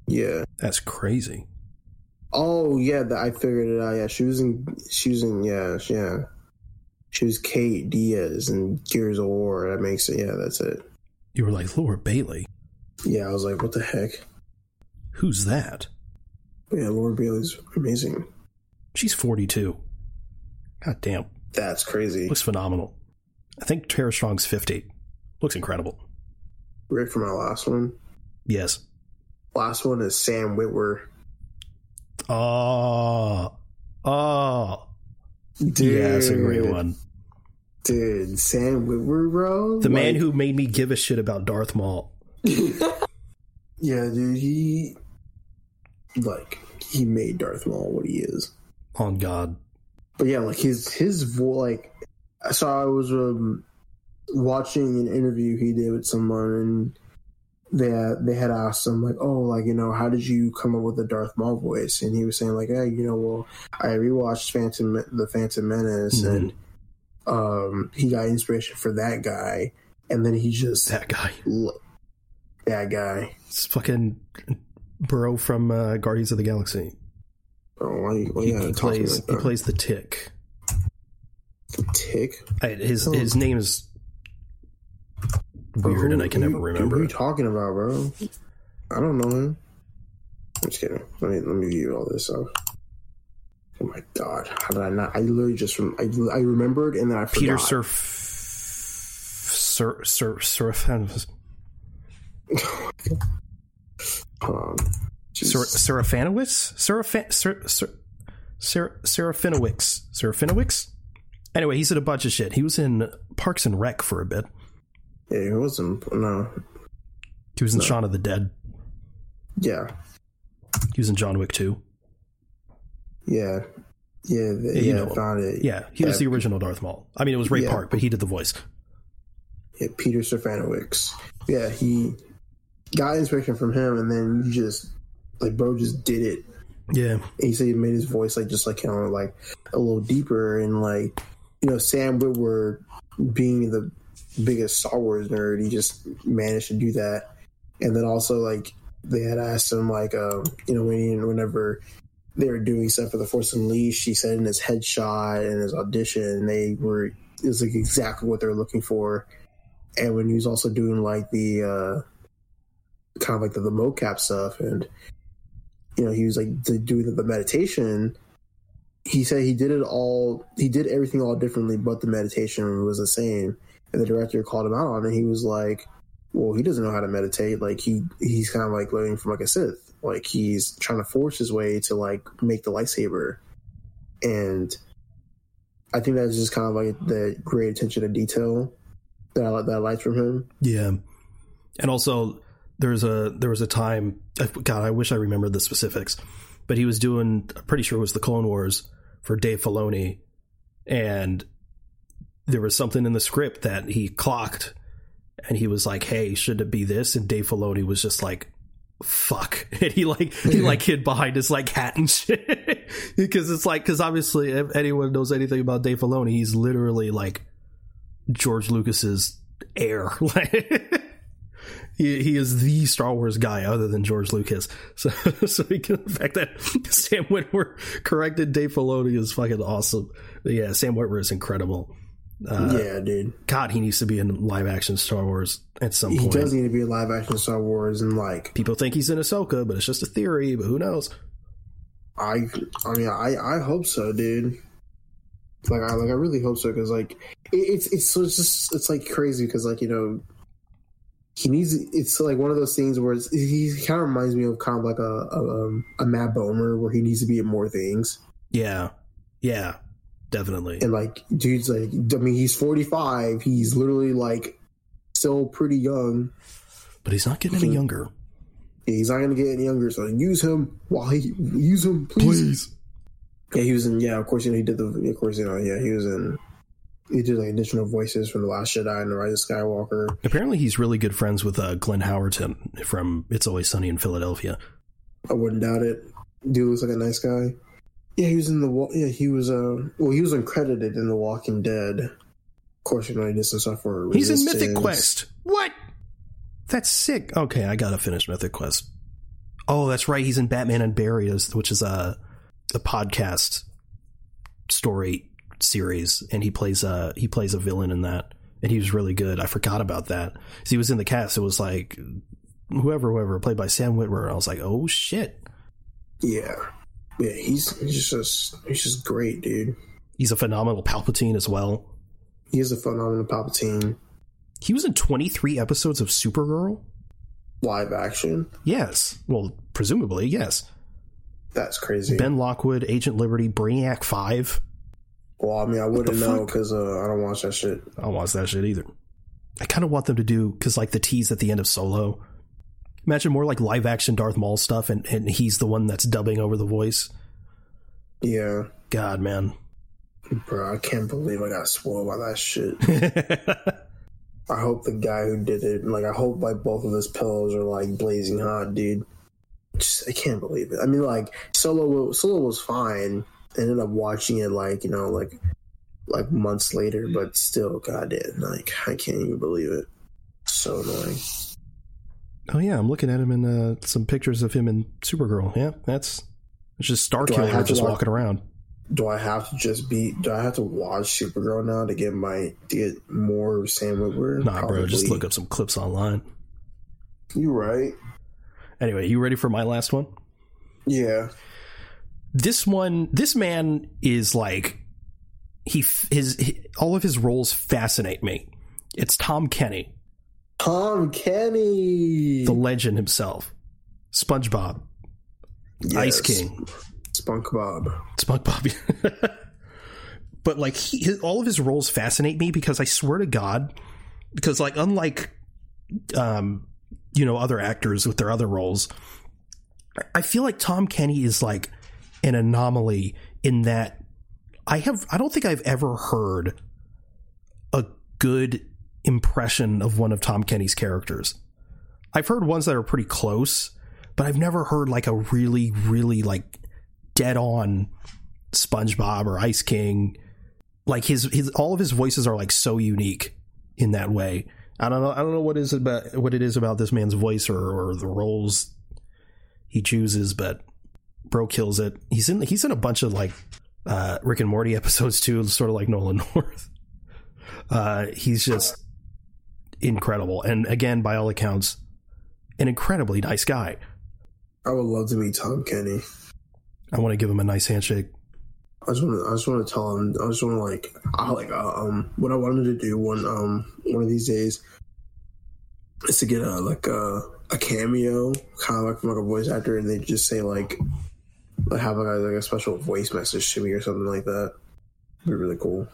Yeah, that's crazy. Oh yeah, the, I figured it out. Yeah, she was in. She was in. Yeah, yeah. She was Kate Diaz in Gears of War. That makes it. Yeah, that's it. You were like Laura Bailey. Yeah, I was like, what the heck? Who's that? Yeah, Laura Bailey's amazing. She's forty-two. God damn. That's crazy. Looks phenomenal. I think Tara Strong's fifty. Looks incredible. Ready for my last one? Yes. Last one is Sam Witwer. Ah. Ah. Oh. Oh. Dude. Yeah, that's a great one. Dude, Sam Witwer, bro. The like, man who made me give a shit about Darth Maul. *laughs* yeah, dude, he like he made Darth Maul what he is. On God. But yeah, like his his voice like so I was um watching an interview he did with someone, and they had, they had asked him like, "Oh, like you know, how did you come up with the Darth Maul voice?" And he was saying like, "Yeah, you know, well, I rewatched Phantom the Phantom Menace, mm-hmm. and um, he got inspiration for that guy, and then he just that guy, that guy, it's fucking bro from uh, Guardians of the Galaxy." Oh, why, why he, he plays like he plays the Tick. The Tick. I, his oh. his name is weird, who, and I can never remember. Who are you talking about, bro? I don't know him. I'm just kidding. Let me let me view all this stuff. Oh my god, how did I not? I literally just rem- I, I remembered and then I forgot. Peter Surf Sir Sir Serafinowicz. Serafinowicz Serafin Serafinowicz Serafinowicz. Anyway, he's in a bunch of shit. He was in Parks and Rec for a bit. Yeah, he wasn't. No. He was in no. Shaun of the Dead. Yeah. He was in John Wick 2. Yeah. Yeah, the, yeah, you know, found it. Yeah, he was the original Darth Maul. I mean, it was Ray yeah. Park, but he did the voice. Yeah, Peter Serafinowicz. Yeah, he got inspiration from him, and then you just like, bro, just did it. Yeah, and he said he made his voice like just like kind of like a little deeper, and like you know, Sam Witwer being the biggest Star Wars nerd. He just managed to do that. And then also like they had asked him like uh, you know when whenever they were doing stuff for the Force Unleashed, he said in his headshot and his audition they were it was like exactly what they were looking for. And when he was also doing like the uh kind of like the, the mocap stuff and you know he was like doing the, meditation he said he did it all he did everything all differently but the meditation was the same and the director called him out on it. He was like, "Well, he doesn't know how to meditate. Like he he's kind of like learning from like a Sith. Like he's trying to force his way to like make the lightsaber." And I think that's just kind of like the great attention to detail that I that I liked from him. Yeah, and also there's a there was a time. God, I wish I remembered the specifics, but he was doing. I'm pretty sure it was the Clone Wars for Dave Filoni, and there was something in the script that he clocked and he was like, "Hey, should it be this?" And Dave Filoni was just like, "Fuck," *laughs* and he like he like hid behind his like hat and *laughs* shit because it's like because obviously if anyone knows anything about Dave Filoni, he's literally like George Lucas's heir. *laughs* Like he he is the Star Wars guy other than George Lucas. *laughs* So so he can, the fact that *laughs* Sam Witwer corrected Dave Filoni is fucking awesome. But yeah, Sam Witwer is incredible. Uh, yeah, dude. God, he needs to be in live action Star Wars at some he point. He does need to be in live action Star Wars, and like people think he's in Ahsoka, but it's just a theory. But who knows? I, I mean, I, I hope so, dude. Like I like I really hope so because like it, it's it's it's just it's like crazy because like you know he needs it's like one of those things where he kind of reminds me of kind of like a a, um, a Matt Bomer where he needs to be at more things. Yeah, yeah, definitely. And like, dude's like, I mean, he's forty five. He's literally like still pretty young, but he's not getting any younger. He's not going to get any younger. So use him while he use him, please. please. Yeah, he was in. Yeah, of course, you know he did the. Of course, you know, yeah, he was in. He did like additional voices from the Last Jedi and the Rise of Skywalker. Apparently, he's really good friends with uh, Glenn Howerton from It's Always Sunny in Philadelphia. I wouldn't doubt it. Dude looks like a nice guy. Yeah, he was in the. Yeah, he was. Uh, well, he was uncredited in The Walking Dead. Of course, you know he did some stuff for. He's in Mythic Quest. What? That's sick. Okay, I gotta finish Mythic Quest. Oh, that's right. He's in Batman Unburied, which is a a podcast story series, and he plays a he plays a villain in that, and he was really good. I forgot about that. So he was in the cast. It was like whoever, whoever played by Sam Witwer. I was like, oh shit. Yeah, yeah. He's he's just he's just great, dude. He's a phenomenal Palpatine as well. He is a phenomenal Palpatine. He was in 23 episodes of Supergirl. Live action? Yes. Well, presumably, yes. That's crazy. Ben Lockwood, Agent Liberty, Brainiac 5. Well, I mean, I wouldn't know because uh, I don't watch that shit. I don't watch that shit either. I kind of want them to do, because like the tease at the end of Solo. Imagine more like live action Darth Maul stuff and, and he's the one that's dubbing over the voice. Yeah. God, man. Bro, I can't believe I got spoiled by that shit. *laughs* *laughs* I hope the guy who did it, like, I hope like both of his pillows are like blazing hot, dude. Just, I can't believe it. I mean, like Solo, Solo was fine. Ended up watching it like you know, like like months later, but still, God, goddamn, like I can't even believe it. So annoying. Oh yeah, I'm looking at him in uh, some pictures of him in Supergirl. Yeah, that's it's just Starkiller just walking around do I have to just be? Do I have to watch Supergirl now to get my to get more Sam Witwer? Nah, Probably. bro, just look up some clips online. You right. Anyway, you ready for my last one? Yeah. This one, this man is like he his, his all of his roles fascinate me. It's Tom Kenny. Tom Kenny, the legend himself, SpongeBob, yes. Ice King. Spunk Bob. Spunk Bob. *laughs* but like he, his, all of his roles fascinate me because I swear to God, because like unlike, um, you know, other actors with their other roles, I feel like Tom Kenny is like an anomaly in that I have I don't think I've ever heard a good impression of one of Tom Kenny's characters. I've heard ones that are pretty close, but I've never heard like a really really like dead on SpongeBob or Ice King. Like his his all of his voices are like so unique in that way. I don't know. I don't know what is about what it is about this man's voice or, or the roles he chooses, but bro kills it. He's in he's in a bunch of like uh, Rick and Morty *laughs* episodes too, sort of like Nolan *laughs* North. Uh, he's just incredible, and again, by all accounts, an incredibly nice guy. I would love to meet Tom Kenny. I want to give him a nice handshake. I just want to. I just want to tell him. I just want to like. I like. Uh, um. What I wanted to do one. Um. One of these days. Is to get a like a a cameo, kind of like from like a voice actor, and they just say like have a, like a special voice message to me or something like that. It'd be really cool.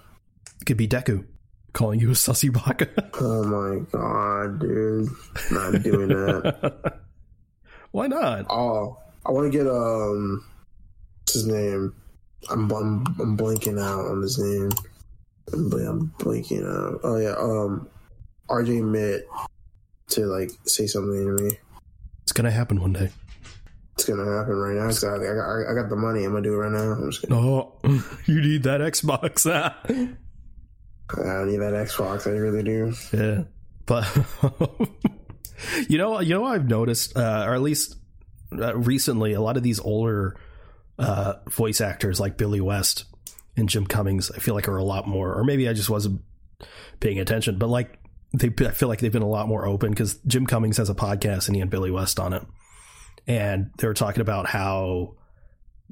It could be Deku calling you a sussy baka. *laughs* oh my god, dude! Not doing that. *laughs* Why not? Oh, I want to get um what's his name? I'm, I'm I'm blanking out on his name. I'm, I'm blanking out. Oh yeah, um, RJ Mitte to like say something to me. It's gonna happen one day. It's gonna happen right now. So I, got, I got the money. I'm gonna do it right now. I'm just gonna... *laughs* Oh, you need that Xbox. *laughs* I don't need that Xbox. I really do. Yeah, but *laughs* you know, you know, I've noticed, uh, or at least uh, recently, a lot of these older uh, voice actors like Billy West and Jim Cummings, I feel like are a lot more, or maybe I just wasn't paying attention, but like they, I feel like they've been a lot more open because Jim Cummings has a podcast and he had Billy West on it, and they were talking about how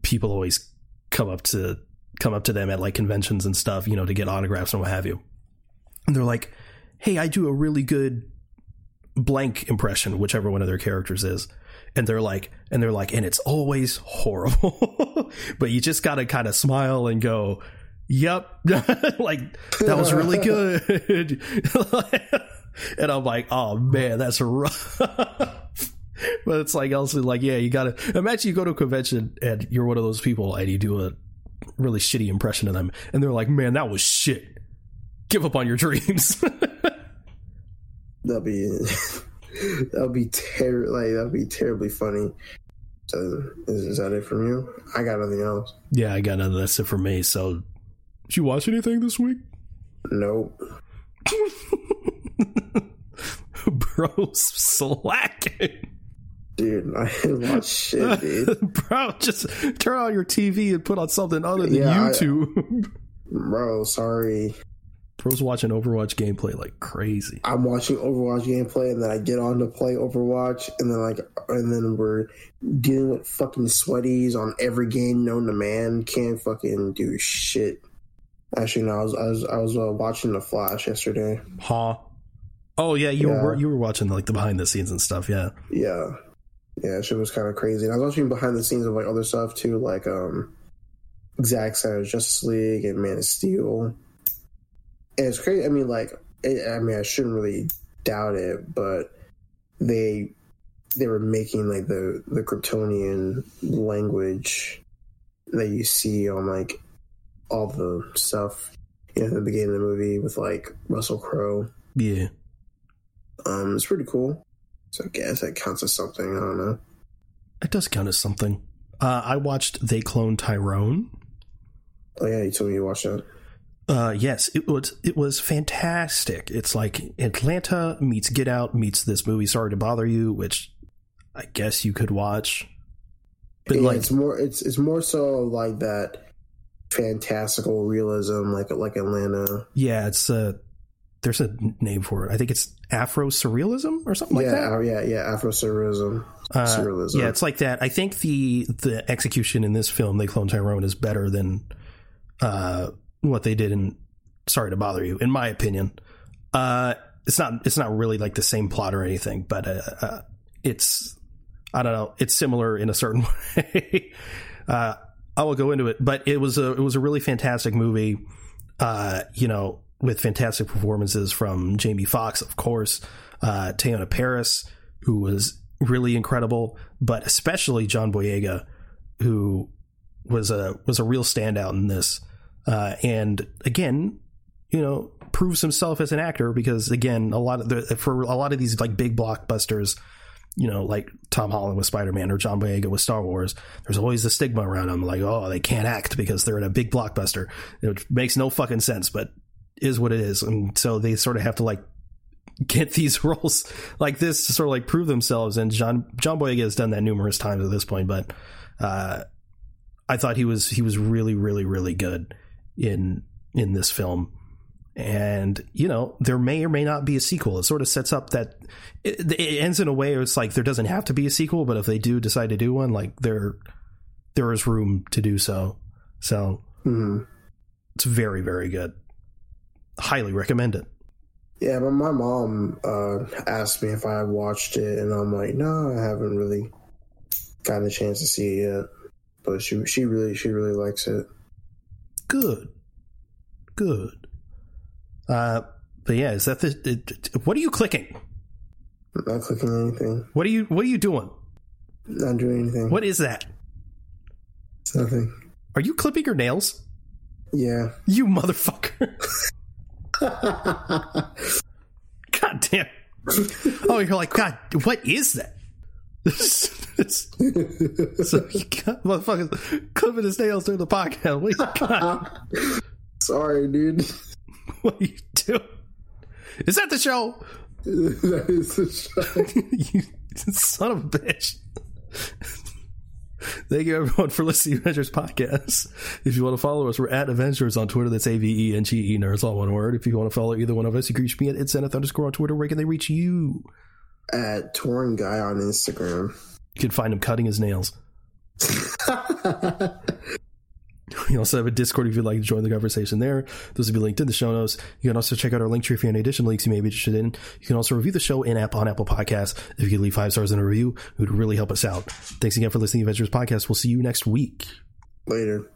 people always come up to come up to them at like conventions and stuff, you know, to get autographs and what have you. And they're like, "Hey, I do a really good blank impression, whichever one of their characters is." And they're like, and they're like, and it's always horrible, *laughs* but you just got to kind of smile and go, "Yep, *laughs* like that was really good." *laughs* and I'm like, "Oh man, that's rough." *laughs* but it's like also like, yeah, you gotta imagine you go to a convention and you're one of those people and you do a really shitty impression of them, and they're like, "Man, that was shit. Give up on your dreams." that'd be *laughs* that'd be ter- like that'd be terribly funny. So is, is, that it from you? I got nothing else. Yeah, I got nothing. That's it for me. So, did you watch anything this week? Nope. *laughs* Bro's slacking. Dude, I didn't watch shit, dude. *laughs* Bro, just turn on your TV and put on something other than yeah, YouTube. I, bro, sorry. Bro's watching Overwatch gameplay like crazy. I'm watching Overwatch gameplay, and then I get on to play Overwatch, and then like, and then we're dealing with fucking sweaties on every game known to man. Can't fucking do shit. Actually, no, I was I was I was uh, watching The Flash yesterday. Huh. Oh yeah, you yeah. were you were watching like the behind the scenes and stuff. Yeah. Yeah yeah, shit was kind of crazy. And I was watching behind the scenes of like other stuff too, like um, Zack Snyder's Justice League and Man of Steel. And it's crazy. I mean, like, it, I mean, I shouldn't really doubt it, but they they were making like the the Kryptonian language that you see on like all the stuff you know, at the beginning of the movie with like Russell Crowe. Yeah. Um, it's pretty cool. So I guess that counts as something. I don't know. It does count as something. Uh, I watched They Clone Tyrone. Oh yeah, you told me you watched that. Uh, yes, it was it was fantastic. It's like Atlanta meets Get Out meets this movie. Sorry to bother you, which I guess you could watch. But yeah, like, it's more it's it's more so like that fantastical realism, like like Atlanta. Yeah, it's uh, there's a name for it. I think it's Afro surrealism or something yeah, like that. Oh, yeah, yeah, Afro surrealism. Uh, surrealism. Yeah, it's like that. I think the the execution in this film, They Clone Tyrone, is better than uh, what they did in Sorry to Bother You, in my opinion. Uh, it's not it's not really like the same plot or anything, but uh, uh, it's I don't know. It's similar in a certain *laughs* way. Uh, I will go into it, but it was a it was a really fantastic movie. you know, with fantastic performances from Jamie Foxx, of course, uh, Parris, who was really incredible, but especially John Boyega, who was a was a real standout in this. Uh, and again, you know, proves himself as an actor because again, a lot of the for a lot of these like big blockbusters, you know, like Tom Holland with Spider Man or John Boyega with Star Wars, there's always the stigma around them, like oh they can't act because they're in a big blockbuster. It makes no fucking sense, but is what it is, and so they sort of have to like get *laughs* these roles like this to sort of like prove themselves. And John John Boyega has done that numerous times at this point, but uh, I thought he was he was really really really good in in this film. And you know there may or may not be a sequel. It sort of sets up that it, it ends in a way where it's like there doesn't have to be a sequel, but if they do decide to do one, like there there is room to do so. So mm-hmm. it's very very good highly recommend it. Yeah, but my mom uh, asked me if I watched it, and I'm like, no, I haven't really gotten a chance to see it yet. But she she really she really likes it. Good, good. Uh, but yeah, is that the? It, what are you clicking? I'm not clicking anything. What are you What are you doing? Not doing anything. What is that? It's nothing. Are you clipping your nails? Yeah. You motherfucker. *laughs* *laughs* God damn. Oh, you're like, God, what is that? *laughs* so you got motherfuckers clipping his nails through the podcast. What you got? *laughs* Sorry, dude. What are you doing? Is that the show? that is the show. you son of a bitch. Thank you everyone for listening to Avengenerds Podcast. If you want to follow us, we're at Avengenerds on Twitter. That's A V E N G E nerds, all one word. If you want to follow either one of us, you can reach me at it's underscore on Twitter. Where can they reach you? At Torn Guy on Instagram. You can find him cutting his nails. *laughs* *laughs* We also have a Discord if you'd like to join the conversation there. Those will be linked in the show notes. You can also check out our link tree for any additional links you may be interested in. You can also review the show in app on Apple Podcasts. If you could leave five stars in a review, it would really help us out. Thanks again for listening to Avengenerds Podcast. We'll see you next week. Later.